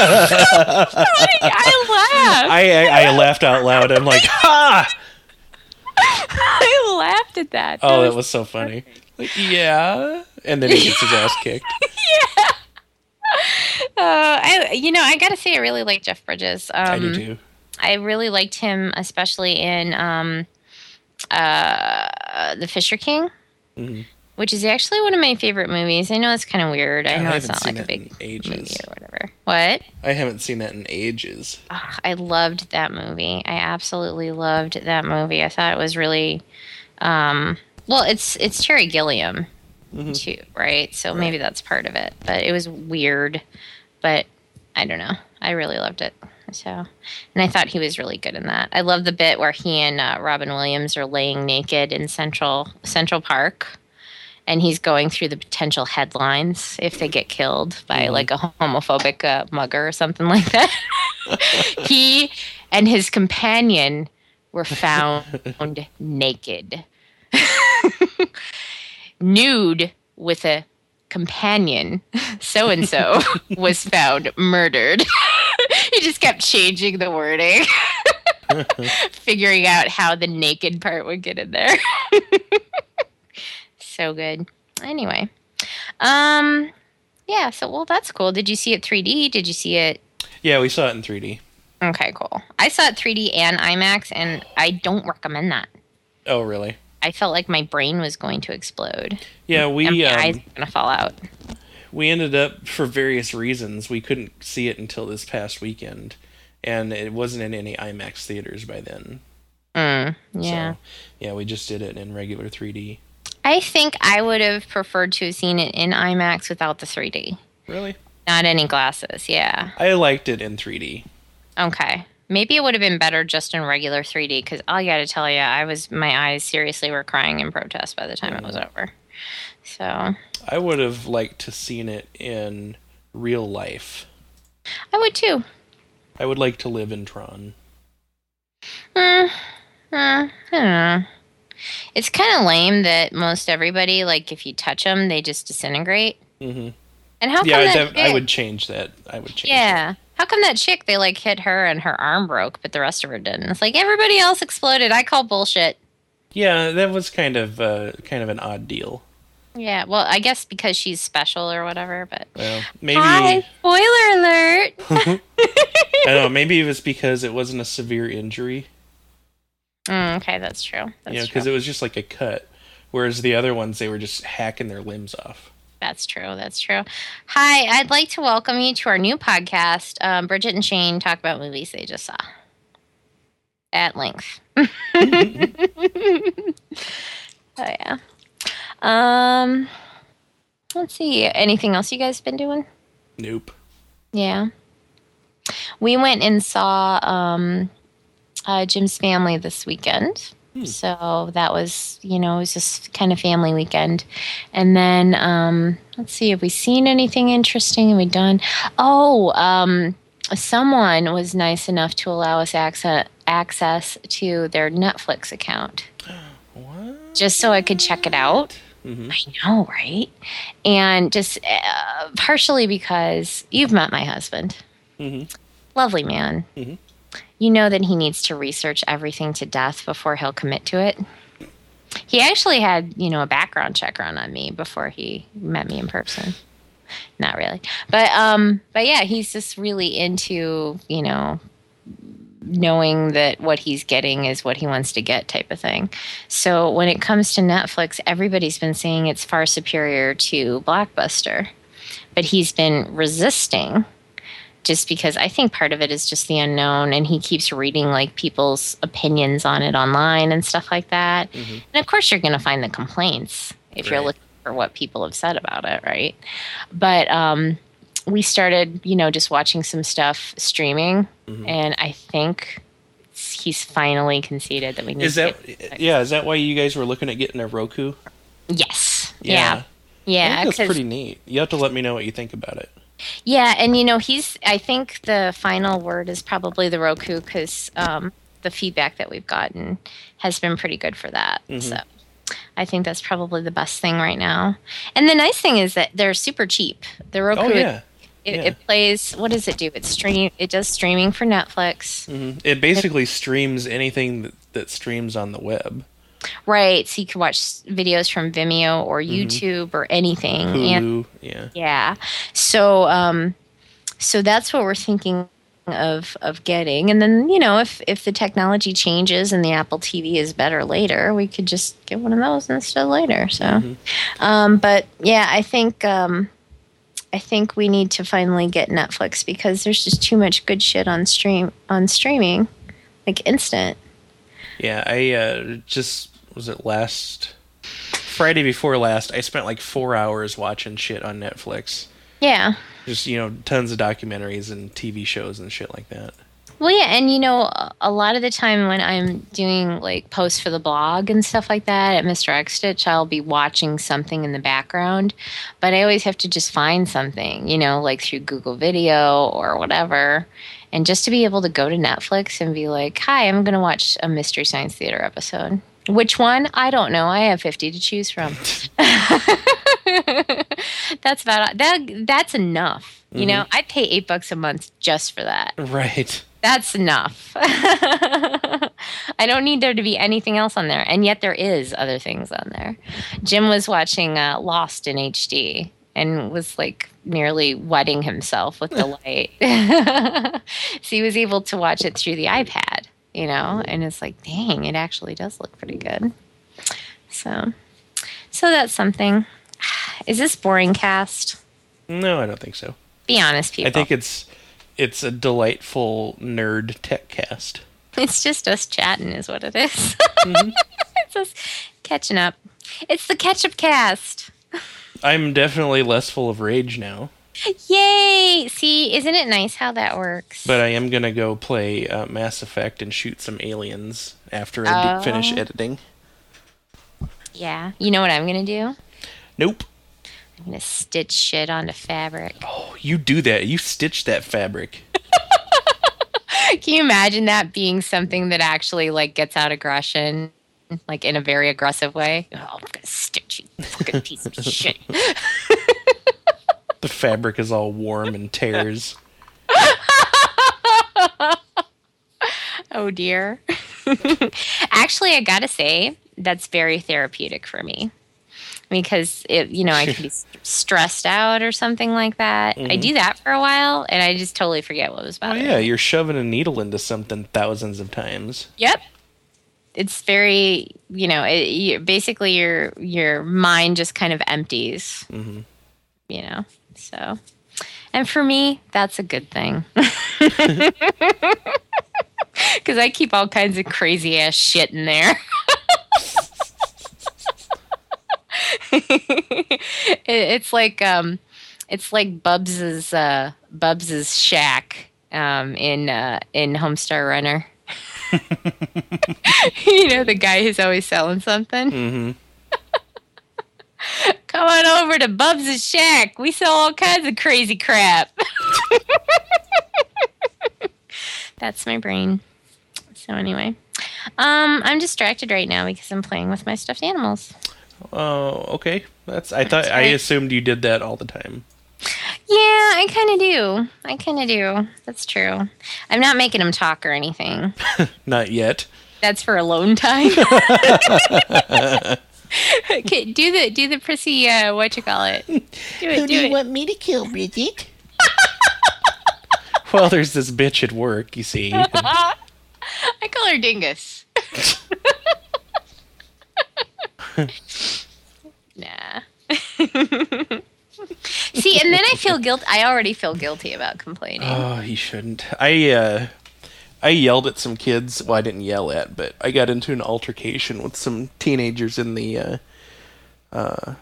I laughed. I, I I laughed out loud. I'm like, ha! I laughed at that. Oh, that was so funny. Like, yeah. And then he gets his ass kicked. Uh, I, you know, I gotta say, I really like Jeff Bridges. Um, I do too. I really liked him, especially in um, uh, The Fisher King, Mhm. which is actually one of my favorite movies. I know it's kind of weird. I know I it's haven't like a big ages. movie or whatever. What? I haven't seen that in ages. Ugh, I loved that movie. I absolutely loved that movie. I thought it was really, um, well, it's it's Terry Gilliam Mhm. too, right? So maybe that's part of it. But it was weird. But I don't know. I really loved it. So, and I thought he was really good in that. I love the bit where he and uh, Robin Williams are laying naked in Central Central Park, and he's going through the potential headlines if they get killed by Mhm. like a homophobic uh, mugger or something like that. he and his companion were found naked, nude with a companion. So and so was found murdered. he just kept changing the wording. figuring out how the naked part would get in there. so good. Anyway, um, yeah. So well, that's cool. Did you see it 3D? Did you see it? Yeah, we saw it in 3D. Okay, cool. I saw it 3D and IMAX, and I don't recommend that. Oh, really? I felt like my brain was going to explode. Yeah, and we my um, eyes were gonna fall out. we ended up for various reasons we couldn't see it until this past weekend, and it wasn't in any IMAX theaters by then. Mm, yeah. So, yeah, we just did it in regular 3D. I think I would have preferred to have seen it in IMAX without the 3D. Really? Not any glasses, yeah. I liked it in 3D. Okay. Maybe it would have been better just in regular 3D because I got to tell you, I was my eyes seriously were crying in protest by the time it was over. So I would have liked to seen it in real life. I would too. I would like to live in Tron. Hmm. Hmm. I don't know. It's kind of lame that most everybody, like, if you touch them, they just disintegrate. Mm-hmm. And how Yeah, I, that? I would change that. I would change. Yeah. How come that chick they like hit her and her arm broke, but the rest of her didn't? It's like everybody else exploded. I call bullshit. Yeah, that was kind of uh, kind of an odd deal. Yeah. Well, I guess because she's special or whatever. But Well, maybe hi, spoiler alert. I don't know. Maybe it was because it wasn't a severe injury. Mm, okay, that's true. That's you know, true. because it was just like a cut, whereas the other ones they were just hacking their limbs off. That's true. That's true. Hi, I'd like to welcome you to our new podcast. Um, Bridget and Shane talk about movies they just saw at length. oh yeah. Um, let's see. Anything else you guys been doing? Nope. Yeah. We went and saw um, uh, Jim's family this weekend. Hmm. So that was, you know, it was just kind of family weekend. And then um, let's see, have we seen anything interesting? Have we done? Oh, um, someone was nice enough to allow us access access to their Netflix account What? just so I could check it out. hmm I know, right? And just uh, partially because you've met my husband. hmm Lovely man. Mhm. You know that he needs to research everything to death before he'll commit to it. He actually had, you know, a background check run on me before he met me in person. Not really. But um but yeah, he's just really into, you know, knowing that what he's getting is what he wants to get type of thing. So when it comes to Netflix, everybody's been saying it's far superior to Blockbuster. But he's been resisting just because I think part of it is just the unknown and he keeps reading like people's opinions on it online and stuff like that. Mhm. And of course you're going to find the complaints if you're looking for what people have said about it, right? But um we started, you know, just watching some stuff streaming Mhm. and I think he's finally conceded that we need Is to that get- yeah? Is that why you guys were looking at getting a Roku? Yes. Yeah. Yeah, I think that's pretty neat. You have to let me know what you think about it. Yeah, and you know, he's. I think the final word is probably the Roku because um, the feedback that we've gotten has been pretty good for that. Mhm. So I think that's probably the best thing right now. And the nice thing is that they're super cheap. The Roku, Oh yeah. it, yeah. it plays. What does it do? It stream. It does streaming for Netflix, hmm It basically streams anything that, that streams on the web. Right? So you can watch videos from Vimeo or YouTube or anything. And Yeah. Yeah. So um so that's what we're thinking of of getting. And then, you know, if if the technology changes and the Apple TV is better later, we could just get one of those instead later. So Mhm. um but yeah, I think um I think we need to finally get Netflix because there's just too much good shit on stream on streaming like instant. Yeah. I uh, just was it last Friday before last. I spent like four hours watching shit on Netflix. Yeah. Just you know, tons of documentaries and TV shows and shit like that. Well, yeah, and you know, a- a lot of the time when I'm doing like posts for the blog and stuff like that at Mr. X Stitch, I'll be watching something in the background, but I always have to just find something, you know, like through Google Video or whatever. And just to be able to go to Netflix and be like, hi, I'm going to watch a Mystery Science Theater episode. Which one? I don't know. I have 50 to choose from. that's about that. That's enough. You know, I pay eight bucks a month just for that. Right. That's enough. I don't need there to be anything else on there, and yet there is other things on there. Jim was watching uh, Lost in HD and was like nearly wetting himself with delight. so he was able to watch it through the iPad, you know, and it's like, dang, it actually does look pretty good. So, so that's something. Is this boring cast? No, I don't think so. Be honest, people. I think it's it's a delightful nerd tech cast. It's just us chatting, is what it is. Mm-hmm. it's us catching up. It's the ketchup cast. I'm definitely less full of rage now. Yay! See, isn't it nice how that works? But I am gonna go play uh, Mass Effect and shoot some aliens after I Oh. finish editing. yeah. You know what I'm gonna do? Nope. I'm gonna stitch shit onto fabric. Oh, you do that. You stitch that fabric. Can you imagine that being something that actually like gets out aggression, like in a very aggressive way? Oh, I'm gonna stitch you, fucking piece of shit. The fabric is all warm and tears. Oh dear. Actually, I gotta say that's very therapeutic for me because it, you know, I can be stressed out or something like that. I mm-hmm. do that for a while, and I just totally forget what was about. Oh yeah, you're shoving a needle into something thousands of times. Yep. It's very, you know, it, you, basically your your mind just kind of empties. Mhm. You know, so, and for me, that's a good thing. Because I keep all kinds of crazy ass shit in there. it, it's like um, it's like Bubs's uh, Bubs's shack um, in uh, in Homestar Runner. you know the guy who's always selling something. Mm-hmm. Come on over to Bubs' shack. We sell all kinds of crazy crap. That's my brain. So anyway, um, I'm distracted right now because I'm playing with my stuffed animals. Oh, okay. That's. I thought. I right. assumed you did that all the time. Yeah, I kind of do. I kind of do. That's true. I'm not making him talk or anything. Not yet. That's for alone time. okay, do the do the prissy uh, what you call it? Do it. do it. want me to kill, Bridget? Well, there's this bitch at work. You see. I call her Dingus. nah. See, and then I feel guilt. I already feel guilty about complaining. Oh, he shouldn't. I uh I yelled at some kids. Well, I didn't yell at, but I got into an altercation with some teenagers in the uh uh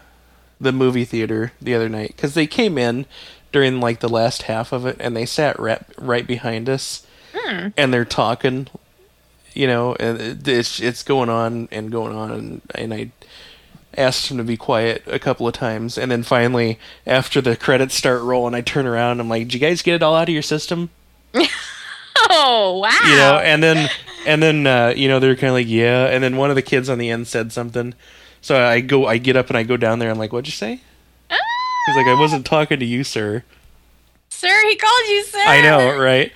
the movie theater the other night cuz they came in during like the last half of it and they sat right, right behind us. And they're talking, you know, and it's it's going on and going on and and I asked him to be quiet a couple of times, and then finally, after the credits start rolling, I turn around. I'm like, "Did you guys get it all out of your system?" oh wow! You know, and then and then uh, you know they're kind of like, "Yeah," and then one of the kids on the end said something, so I go, I get up and I go down there. I'm like, "What'd you say?" He's like, "I wasn't talking to you, sir." sir, he called you sir. I know, right?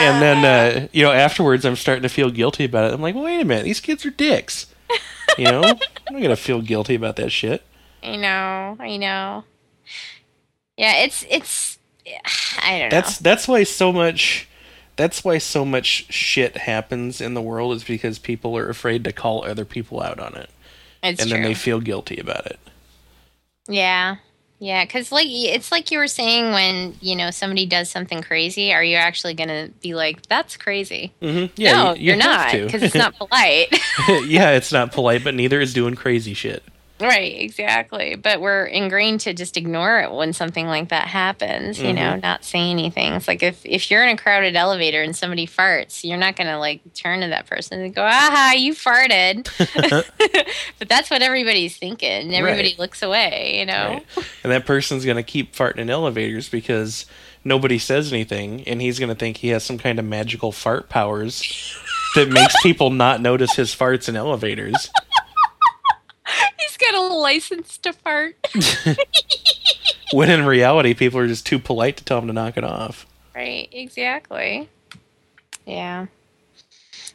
And then uh, you know afterwards, I'm starting to feel guilty about it. I'm like, well, "Wait a minute, these kids are dicks." You know, I'm not gonna feel guilty about that shit. I know. I know. Yeah, it's it's. I don't know. That's that's why so much that's why so much shit happens in the world is because people are afraid to call other people out on it it's and true. then they feel guilty about it. Yeah. Yeah, because like it's like you were saying when you know somebody does something crazy, are you actually gonna be like, "That's crazy"? Mm-hmm. Yeah, no, you are not because it's not polite. yeah, it's not polite, but neither is doing crazy shit. Right, exactly. But we're ingrained to just ignore it when something like that happens. You know, mm-hmm. not say anything. It's like if if you're in a crowded elevator and somebody farts, you're not gonna like turn to that person and go, "Aha, you farted." but that's what everybody's thinking. Everybody Right. looks away. You know. Right? And that person's gonna keep farting in elevators because nobody says anything, and he's gonna think he has some kind of magical fart powers that makes people not notice his farts in elevators. A license to fart. When in reality, people are just too polite to tell them to knock it off. Right, exactly. Yeah.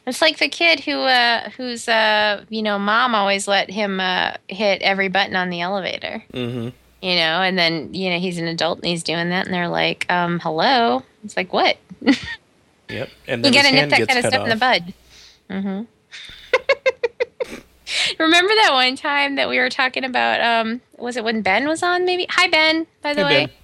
It's like the kid who uh whose uh you know mom always let him uh hit every button on the elevator. Mm-hmm. You know, and then you know he's an adult and he's doing that and they're like, um, hello. It's like what? Yep. And You then his gotta nip that gets kind of stuff off. in the bud. Mm-hmm. Remember that one time that we were talking about? Um, was it when Ben was on? Maybe. Hi Ben. By the Hey, way, Ben.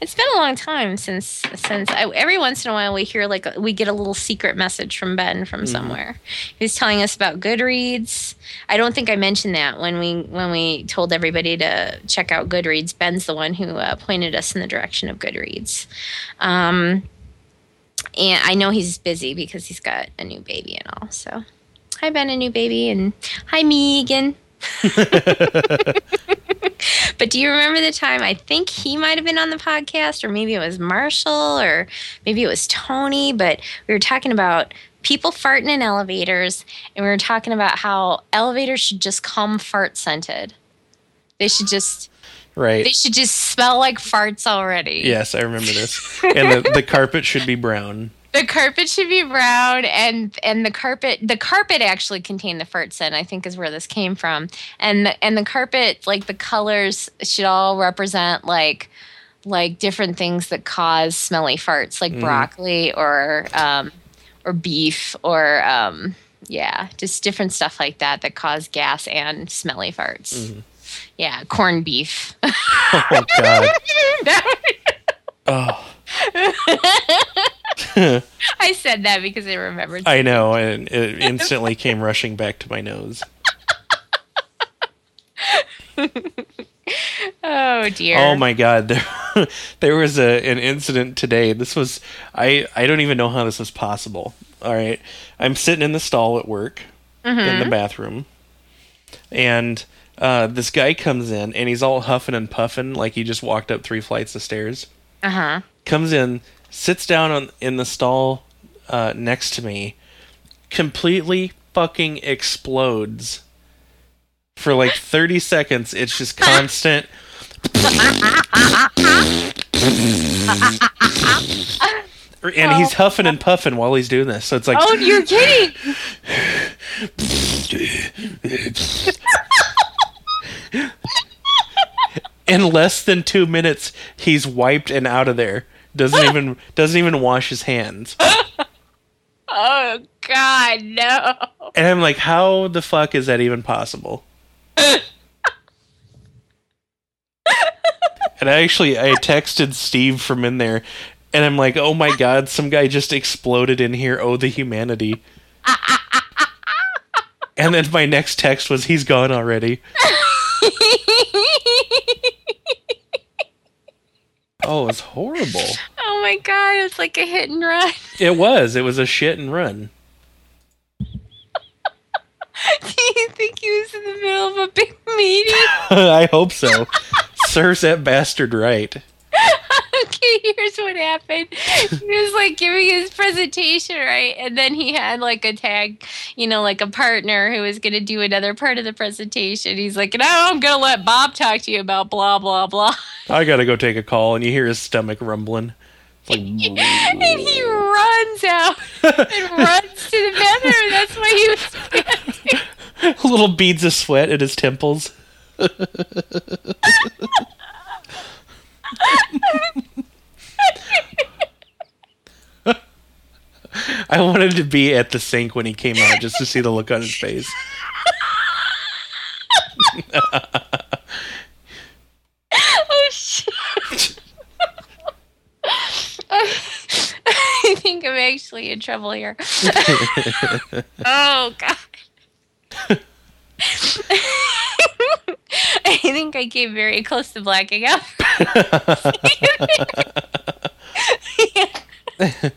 it's been a long time since since I, every once in a while we hear like we get a little secret message from Ben from Mm-hmm. somewhere. He's telling us about Goodreads. I don't think I mentioned that when we when we told everybody to check out Goodreads. Ben's the one who uh, pointed us in the direction of Goodreads. Um, and I know he's busy because he's got a new baby and all. So, hi Ben, a new baby, and hi Megan. but do you remember the time? I think he might have been on the podcast, or maybe it was Marshall, or maybe it was Tony. But we were talking about people farting in elevators, and we were talking about how elevators should just come fart scented. They should just Right. they should just smell like farts already. yes, I remember this. and the, the carpet should be brown. The carpet should be brown, and and the carpet the carpet actually contained the fart scent. I think is where this came from, and the, and the carpet like the colors should all represent like like different things that cause smelly farts, like broccoli or um, or beef or um, yeah, just different stuff like that that cause gas and smelly farts. Yeah, corned beef. Oh God. Oh, I said that because I remembered. I know, and it instantly came rushing back to my nose. oh dear. Oh my god, there, there was a an incident today. This was I I don't even know how this was possible. All right, I'm sitting in the stall at work in the bathroom, and uh, this guy comes in and he's all huffing and puffing like he just walked up three flights of stairs. Uh huh. Comes in, sits down on in the stall uh, next to me, completely fucking explodes. For like 30 seconds, it's just constant. and he's huffing and puffing while he's doing this. So it's like, Oh, you're kidding. in less than two minutes, he's wiped and out of there. Doesn't even doesn't even wash his hands. Oh God, no. And I'm like, how the fuck is that even possible? and I actually I texted Steve from in there, and I'm like, oh my god, some guy just exploded in here. Oh, the humanity. and then my next text was, he's gone already. Oh, it was horrible. oh my God, it's like a hit and run. It was. It was a shit and run. Do you think he was in the middle of a big meeting? I hope so. Serves that bastard right. okay, here's what happened. He was like giving his presentation, right? And then he had like a tag, you know, like a partner who was going to do another part of the presentation. He's like, no, I'm going to let Bob talk to you about blah, blah, blah. I gotta go take a call, and you hear his stomach rumbling. Like, And he runs out and runs to the bathroom. That's why he was panting. little beads of sweat at his temples. I wanted to be at the sink when he came out just to see the look on his face. Oh, shit. I think I'm actually in trouble here. oh, God. I think I came very close to blacking out. I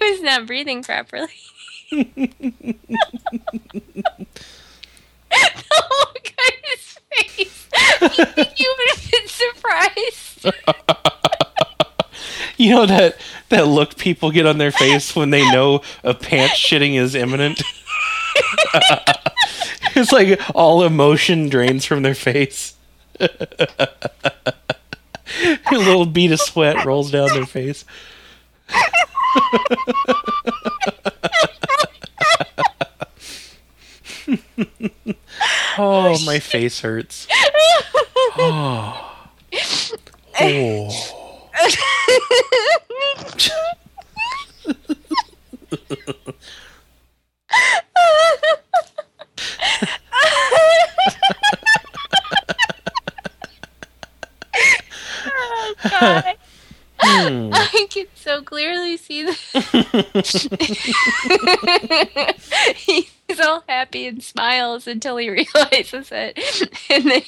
was not breathing properly. the look on his face. You think you would have been surprised? You know that that look people get on their face when they know a pants shitting is imminent. it's like all emotion drains from their face. a little bead of sweat rolls down their face. oh, my face hurts. Oh. Oh. Oh God. Hmm. I can so clearly see that He's all happy and smiles until he realizes it, and then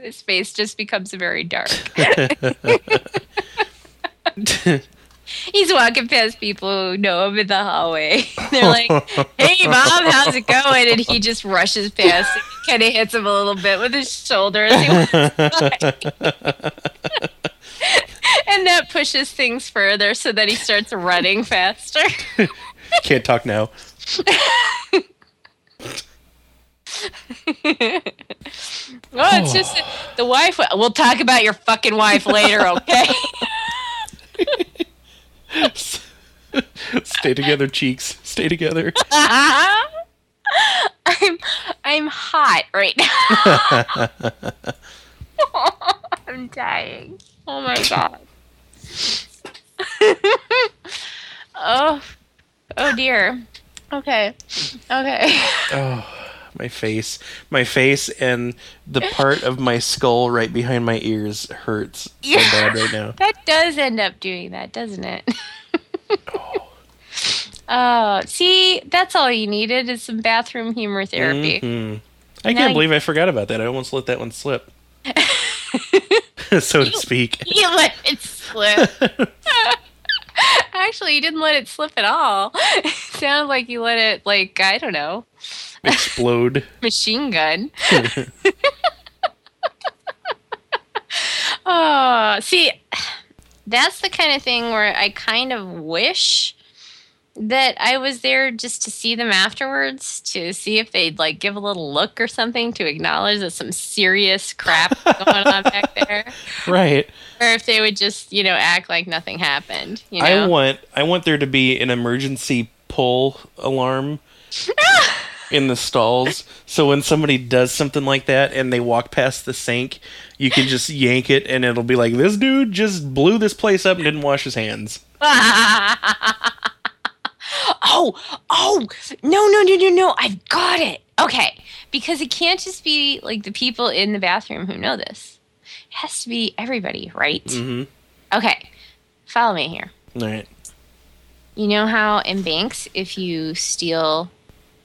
his face just becomes very dark. He's walking past people who know him in the hallway. They're like, "Hey, mom, how's it going?" And he just rushes past and kind of hits him a little bit with his shoulder as he walks by. and that pushes things further so that he starts running faster. Can't talk now. Oh, it's just oh. the wife. We'll talk about your fucking wife later, okay? Stay together, cheeks. Stay together. I'm I'm hot right now. I'm dying. Oh my god. oh, oh dear. Okay, okay. Oh, my face. My face and the part of my skull right behind my ears hurts so bad right now. That does end up doing that, doesn't it? Oh, see, that's all you needed is some bathroom humor therapy. Mhm. I Now can't believe I forgot about that. I almost let that one slip. so to speak. You let it slip. Actually, you didn't let it slip at all. It sounded like you let it, like, I don't know, Explode. machine gun. oh, see, that's the kind of thing where I kind of wish that I was there just to see them afterwards, to see if they'd like give a little look or something to acknowledge that some serious crap going on back there, Right. or if they would just, you know, act like nothing happened. You know, I want I want there to be an emergency pull alarm in the stalls so when somebody does something like that and they walk past the sink, you can just yank it and it'll be like this dude just blew this place up and didn't wash his hands. oh, oh, no, no, no, no, no. I've got it. Okay. Because it can't just be like the people in the bathroom who know this. It has to be everybody, right? Mhm. Okay. Follow me here. All right. You know how in banks, if you steal,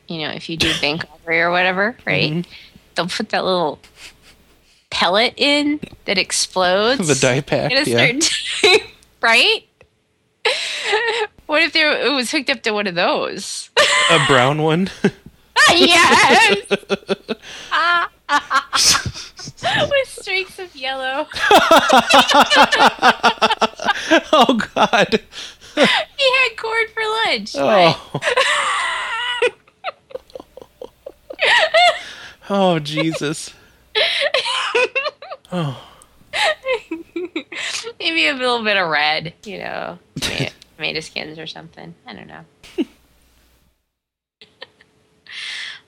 you know, if you do bank robbery or whatever, right? They'll put that little pellet in that explodes. The die pack, at a yeah. certain time, right? What if there it was hooked up to one of those? A brown one. yes. Ah. With streaks of yellow. oh god. He had corn for lunch. Oh. oh Jesus. Oh. Maybe a little bit of red, you know, tomato, skins or something. I don't know.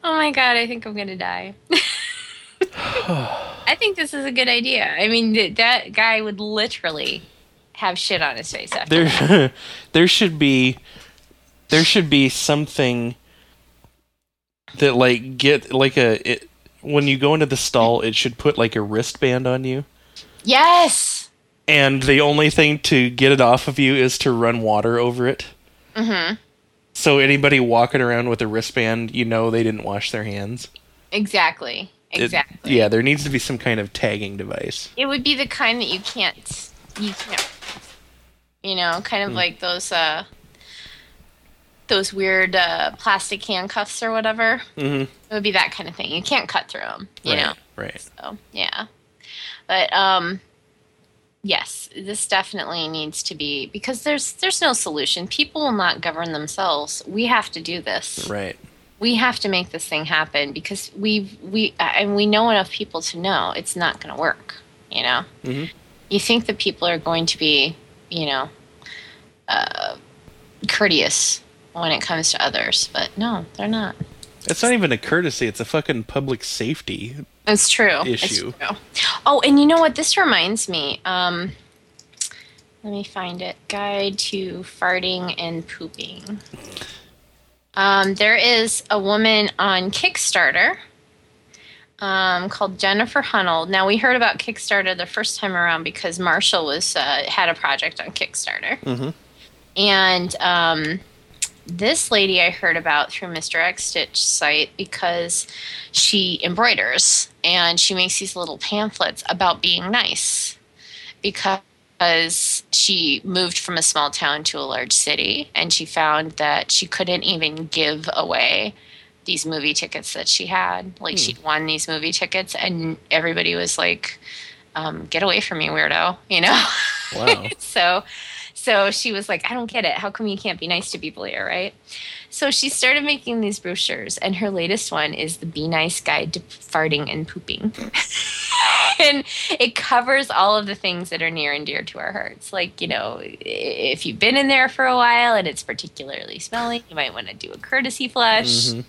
oh my god, I think I'm gonna die. I think this is a good idea. I mean, th- that guy would literally have shit on his face after. that. there there should be there should be something that like get like a it, when you go into the stall it should put like a wristband on you Yes. And the only thing to get it off of you is to run water over it Mm-hmm. so anybody walking around with a wristband you know they didn't wash their hands Exactly. It- Exactly. yeah there needs to be some kind of tagging device It would be the kind that you can't you can't you know, kind of like those uh those weird uh plastic handcuffs or whatever. mm-hmm. It would be that kind of thing. You can't cut through them, you right know. right So, yeah. But um yes, this definitely needs to be because there's there's no solution. People will not govern themselves. We have to do this. right we have to make this thing happen because we've we and we know enough people to know it's not going to work you know Mhm. you think that people are going to be you know uh, courteous when it comes to others, but no, they're not. It's not even a courtesy; it's a fucking public safety. It's true. It's Issue. true. Oh, and you know what? This reminds me. Um, let me find it. Guide to farting and pooping. Um, there is a woman on Kickstarter um, called Jennifer Hunold. Now we heard about Kickstarter the first time around because Marshall was uh, had a project on Kickstarter, mm-hmm. and um, this lady I heard about through Mr. X Stitch site because she embroiders and she makes these little pamphlets about being nice because she moved from a small town to a large city and she found that she couldn't even give away these movie tickets that she had like she'd won these movie tickets and everybody was like um, get away from me weirdo you know Wow. so so she was like i don't get it. How come you can't be nice to people here right? So she started making these brochures and her latest one is the be nice guide to farting and pooping. And it covers all of the things that are near and dear to our hearts. Like you know if you've been in there for a while and it's particularly smelly you might want to do a courtesy flush. Mhm.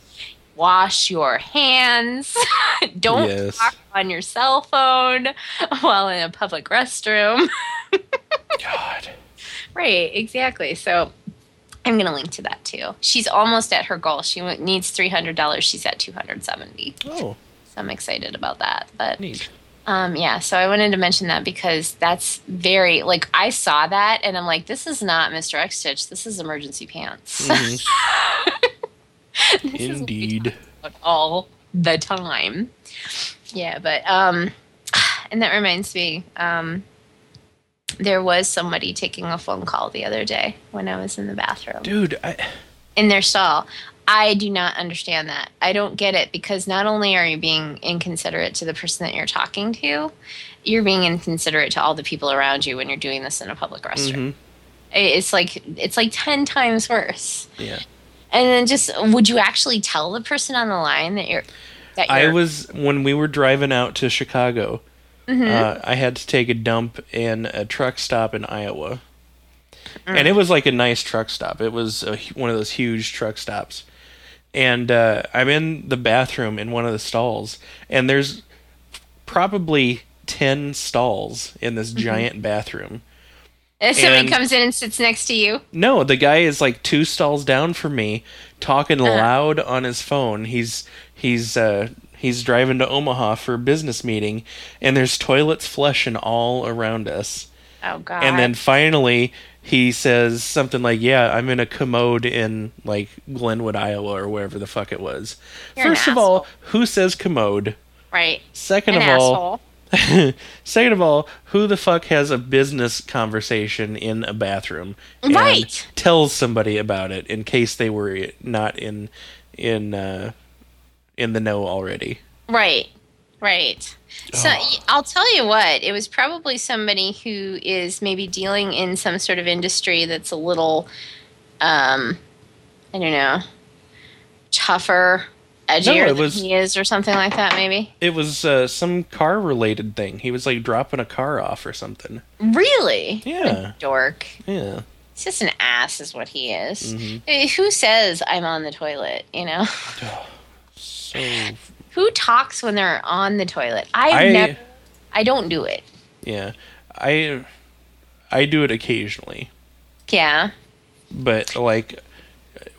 wash your hands. Don't Yes. talk on your cell phone while in a public restroom. God. Right, exactly. So I'm going to link to that too. She's almost at her goal. She needs $300. She's at 270. Oh, So I'm excited about that. But neat. um, yeah, so I wanted to mention that because that's very, like, I saw that and I'm like, this is not Mr. X Stitch. This is emergency pants. Mhm. This is what we Indeed. all the time. Yeah, but, um, and that reminds me, um, there was somebody taking a phone call the other day when I was in the bathroom Dude, I, in their stall. I do not understand that. I don't get it because not only are you being inconsiderate to the person that you're talking to, you're being inconsiderate to all the people around you when you're doing this in a public restroom. mhm. It's like it's like 10 times worse. yeah. And then just would you actually tell the person on the line that you're that I you're was when we were driving out to Chicago. Mm-hmm. Uh, I had to take a dump in a truck stop in Iowa, Mm. and it was like a nice truck stop. It was a, one of those huge truck stops, and uh, I'm in the bathroom in one of the stalls, and there's probably ten stalls in this giant bathroom. if somebody and- comes in and sits next to you. No, the guy is like two stalls down from me, talking Uh-huh. loud on his phone. He's he's uh, he's driving to Omaha for a business meeting, and there's toilets flushing all around us. Oh god. And then finally, he says something like, "Yeah, I'm in a commode in like Glenwood, Iowa, or wherever the fuck it was." You're First of all, who says commode? right. Second An of all. Second of all, who the fuck has a business conversation in a bathroom and Right. tells somebody about it in case they were not in in uh, in the know already? Right, right. So Oh. I'll tell you what, it was probably somebody who is maybe dealing in some sort of industry that's a little, um, I don't know, tougher, edgier no, it than was- he is, or something like that. Maybe. It was uh, some car related thing. He was like dropping a car off or something. Really? Yeah. Dork. Yeah. He's just an ass, is what he is. Mhm. Eh, Who says I'm on the toilet? You know, So who talks when they're on the toilet? I've I never. I don't do it. yeah I I do it occasionally, Yeah. but like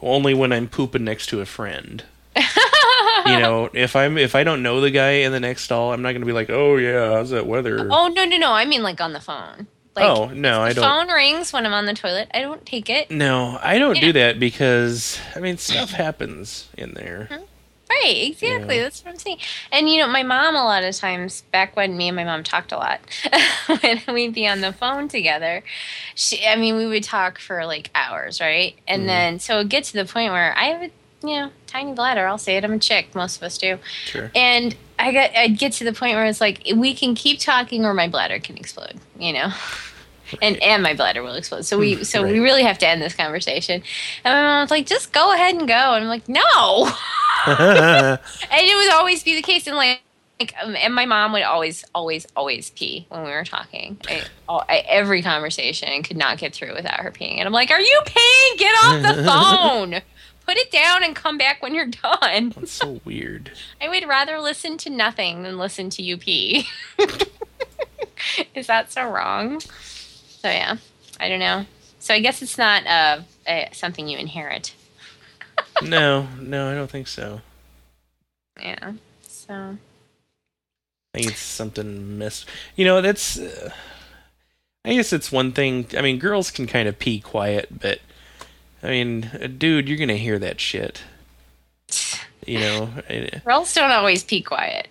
only when I'm pooping next to a friend. you know, if I'm if I don't know the guy in the next stall, I'm not gonna be like, oh yeah, how's that weather? Oh no no no! I mean like on the phone. Like, oh no, I don't. phone rings when I'm on the toilet. I don't take it. No, I don't Yeah. do that because I mean stuff happens in there. Mm-hmm. Right, exactly. Yeah. That's what I'm saying. And you know, my mom a lot of times back when me and my mom talked a lot, when we'd be on the phone together, she I mean, we would talk for like hours, right? And Mhm. then so it gets to the point where I have a you know, tiny bladder, I'll say it, I'm a chick, most of us do. Sure. And I got I'd get to the point where it's like we can keep talking or my bladder can explode, you know. And and my bladder will explode. So we so we really have to end this conversation. And my mom's like, just go ahead and go. And I'm like, no. and it would always be the case. And like like, um, and my mom would always, always, always pee when we were talking. I, all, I, every conversation could not get through without her peeing, and I'm like, "Are you peeing? Get off the phone! Put it down and come back when you're done." That's so weird. I would rather listen to nothing than listen to you pee. Is that so wrong? So yeah, I don't know. So I guess it's not uh, uh something you inherit. no, no, I don't think so. Yeah. So I think it's something missed. You know, that's. Uh, I guess it's one thing. I mean, girls can kind of pee quiet, but I mean, uh, dude, you're gonna hear that shit. You know. Girls don't always pee quiet.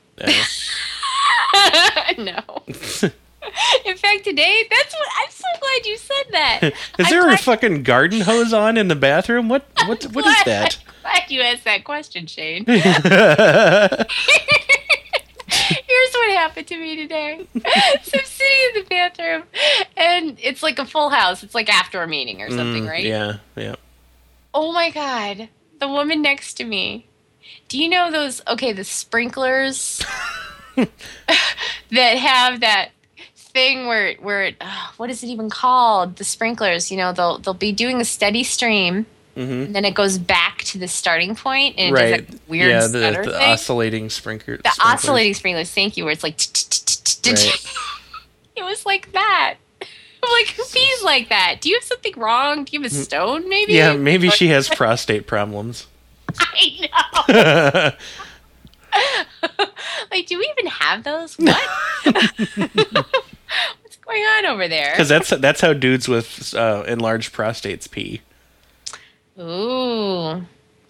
uh, no. In fact, today, that's what I'm so glad you said that. is I'm there a fucking garden hose on in the bathroom? What? What? What is that? Glad you asked that question, Shane. Here's what happened to me today. so I'm sitting in the bathroom, and it's like a full house. It's like after a meeting or something, Mm, right? Yeah, yeah. Oh my god, the woman next to me. Do you know those? Okay, the sprinklers that have that thing where where it, uh, what is it even called? The sprinklers. You know, they'll they'll be doing a steady stream, hmm and then it goes back to the starting point, and it Right. does that weird yeah, the, the oscillating sprinkler. the sprinklers. oscillating sprinklers. Thank you. Where it's like it was like that. I'm like, who pees like that? Do you have something wrong? Do you have a stone? Maybe. Mm. Yeah, maybe she has prostate problems. I know. like, do we even have those? What? What's going on over there? Because that's that's how dudes with uh, enlarged prostates pee. Ooh,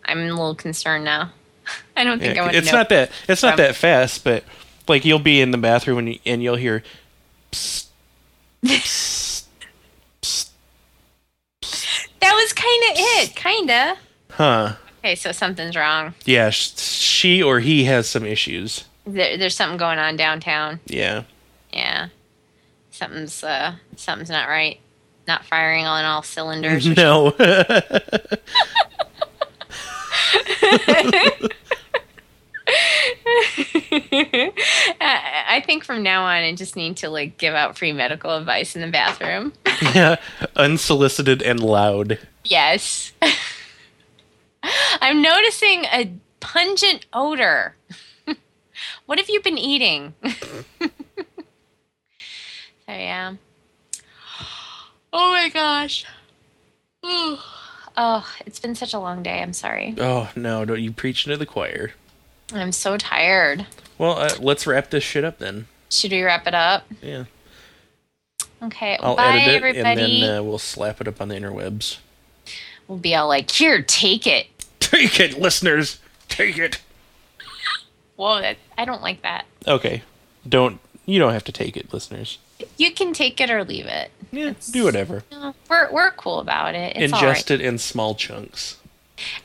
I'm a little concerned now. I don't think I Yeah, want to it's not that it's not that fast, but like you'll be in the bathroom and, you, and you'll hear. Psst, psst, psst. that was kind of it. Kinda. Huh? Okay, so something's wrong. Yeah, sh- she or he has some issues. There, there's something going on downtown. Yeah. Yeah, something's uh, something's not right. Not firing on all cylinders. No. I think from now on, I just need to like give out free medical advice in the bathroom. yeah. Unsolicited and loud. Yes. I'm noticing a pungent odor. what have you been eating? So yeah. Oh my gosh. Oh, it's been such a long day. I'm sorry. Oh no! Don't you preach into the choir? I'm so tired. Well, uh, let's wrap this shit up then. Should we wrap it up? Yeah. Okay. I'll bye, edit it everybody. and then uh, we'll slap it up on the interwebs. we'll be all like, "Here, take it." Take it, listeners. Take it. Whoa, that, I don't like that. Okay. Don't you don't have to take it, listeners. You can take it or leave it. Yeah, do whatever. No, we're we're cool about it. It's all right. Ingest it in small chunks.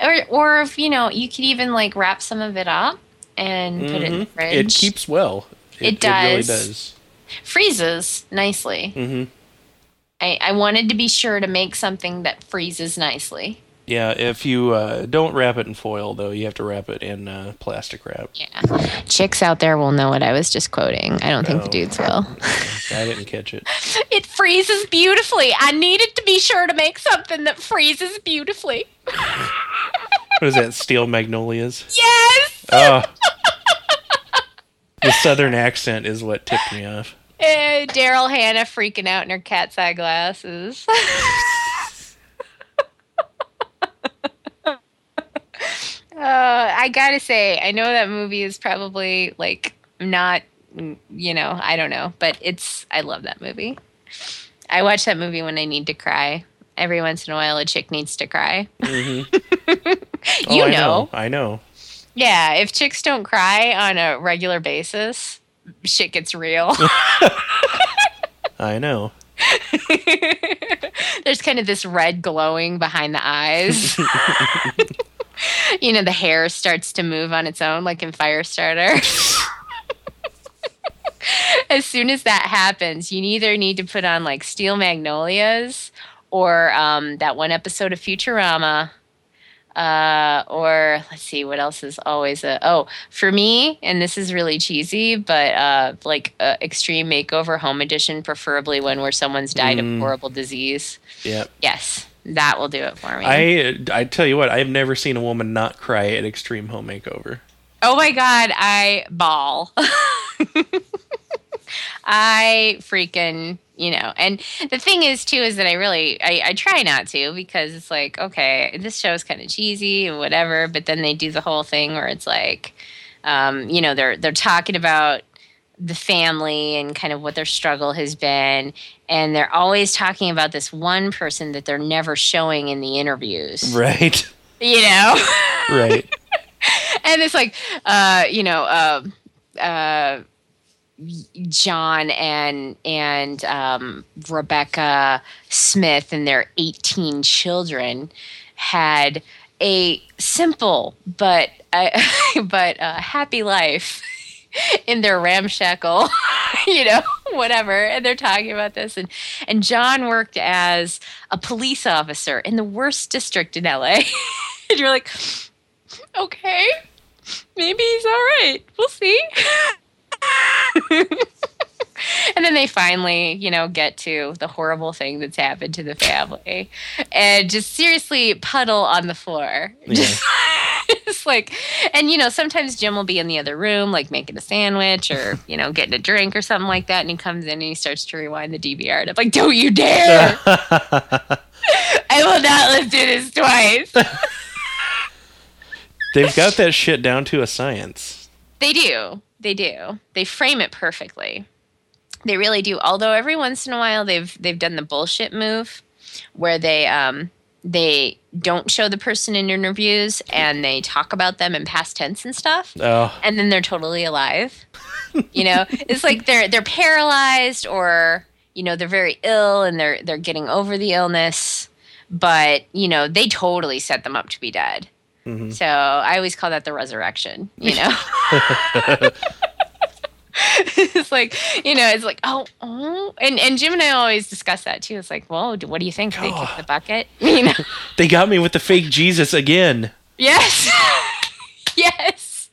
Or or if you know, you could even like wrap some of it up and put it in the Mhm. fridge. It keeps well. It really does. does. freezes nicely. Mm-hmm. I, I wanted to be sure to make something that freezes nicely. Yeah, if you uh, don't wrap it in foil, though, you have to wrap it in uh, plastic wrap. Yeah. Chicks out there will know what I was just quoting. I don't think the dudes will. I didn't catch it. It freezes beautifully. I needed to be sure to make something that freezes beautifully. What is that? Steel magnolias. Yes! Oh. the southern accent is what tipped me off. Uh, Daryl Hannah freaking out in her cat's eye glasses. Uh, I gotta say, I know that movie is probably like not, you know, I don't know, but it's, I love that movie. I watch that movie when I need to cry. Every once in a while, a chick needs to cry. hmm you I know. I know. Yeah, if chicks don't cry on a regular basis, shit gets real. I know. There's kind of this red glowing behind the eyes. you know, the hair starts to move on its own, like in Firestarter. as soon as that happens, you either need to put on like Steel Magnolias or um, that one episode of Futurama. Uh, or let's see, what else is always a oh for me, and this is really cheesy, but uh, like uh, extreme makeover home edition, preferably one where someone's died Mm. of horrible disease. Yeah. Yes, that will do it for me. I I tell you what, I've never seen a woman not cry at Extreme Home Makeover. oh my god, I bawl. I freaking you know and the thing is too is that i really i, I try not to because it's like okay this show is kind of cheesy and whatever but then they do the whole thing where it's like um, you know they're they're talking about the family and kind of what their struggle has been and they're always talking about this one person that they're never showing in the interviews Right. you know Right. and it's like uh you know uh uh John and and um, Rebecca Smith and their 18 children had a simple but uh, but uh, happy life in their ramshackle, you know, whatever. And they're talking about this, and and John worked as a police officer in the worst district in LA. and you're like, okay, maybe he's all right. We'll see. and then they finally, you know, get to the horrible thing that's happened to the family and just seriously puddle on the floor. Just, just like, and you know, sometimes Jim will be in the other room, like making a sandwich or, you know, getting a drink or something like that. And he comes in and he starts to rewind the DVR. And I'm like, don't you dare! I will not listen to this twice. They've got that shit down to a science. They do. They do. They frame it perfectly. They really do. Although every once in a while they've they've done the bullshit move where they um they don't show the person in interviews and they talk about them in past tense and stuff Oh, and then they're totally alive. you know, it's like they're they're paralyzed or you know they're very ill and they're they're getting over the illness, but you know they totally set them up to be dead. Mhm. So I always call that the resurrection. You know. it's like you know, it's like oh, oh, and and Jim and I always discuss that too. It's like, do- what do you think? They kick Oh. the bucket? You know, they got me with the fake Jesus again. yes, yes,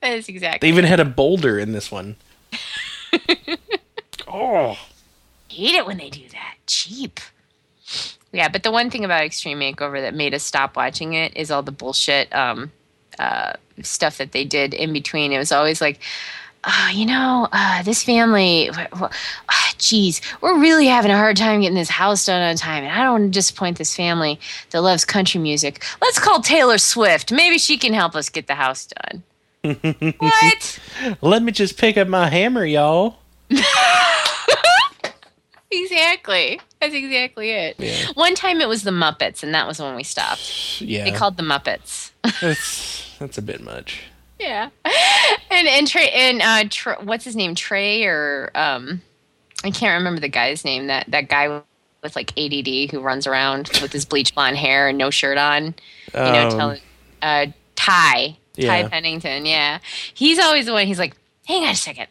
that is exactly. They even had a boulder in this one. oh, hate it when they do that. Cheap. Yeah, but the one thing about Extreme Makeover that made us stop watching it is all the bullshit um, uh, stuff that they did in between. It was always like, uh, you know, uh, this family, ah, geez, we're really having a hard time getting this house done on time. And I don't want to disappoint this family that loves country music. Let's call Taylor Swift. Maybe she can help us get the house done. what? let me just pick up my hammer, y'all. Exactly. That's exactly it. Yeah. One time it was the Muppets, and that was when we stopped. Yeah, They called the Muppets. that's that's a bit much. Yeah. And and Trey and uh, Tr- what's his name? Trey or um, I can't remember the guy's name. That that guy with like ADD who runs around with his bleach blonde hair and no shirt on. You know, Um, tell, uh, Ty. Ty Pennington. Yeah. He's always the one. He's like, hang on a second.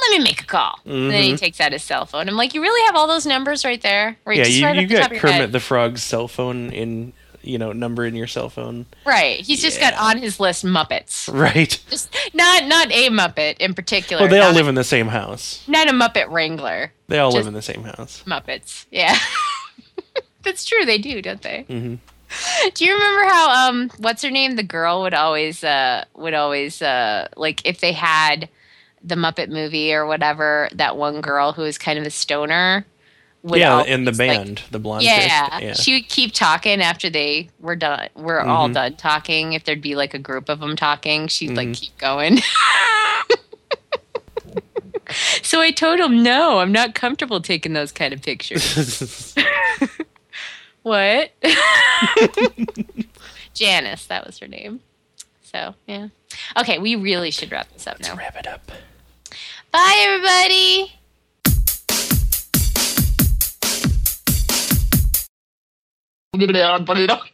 Let me make a call. And then he Mhm. takes out his cell phone. I'm like, you really have all those numbers right there? Right, yeah, you, right you got Kermit the Frog's cell phone in you know number in your cell phone, Right. He's just got on his list Muppets. right? Just not not a Muppet in particular. Well, they all not, live in the same house. not a Muppet Wrangler. They all live in the same house. Muppets. Yeah. That's true, they do, don't they? hmm Do you remember how um what's her name? The girl would always uh would always uh like if they had the Muppet movie or whatever, that one girl who was kind of a stoner would Yeah, in the like, band, the blonde. yeah, yeah. she would keep talking after they were done. We're all Mhm. done talking. If there'd be like a group of them talking, she'd like Mhm. keep going. so I told him, no, I'm not comfortable taking those kind of pictures. what? Janice, that was her name. So yeah. Okay, we really should wrap this up now. Wrap it up. Bye, everybody. du gleder deg til i dag?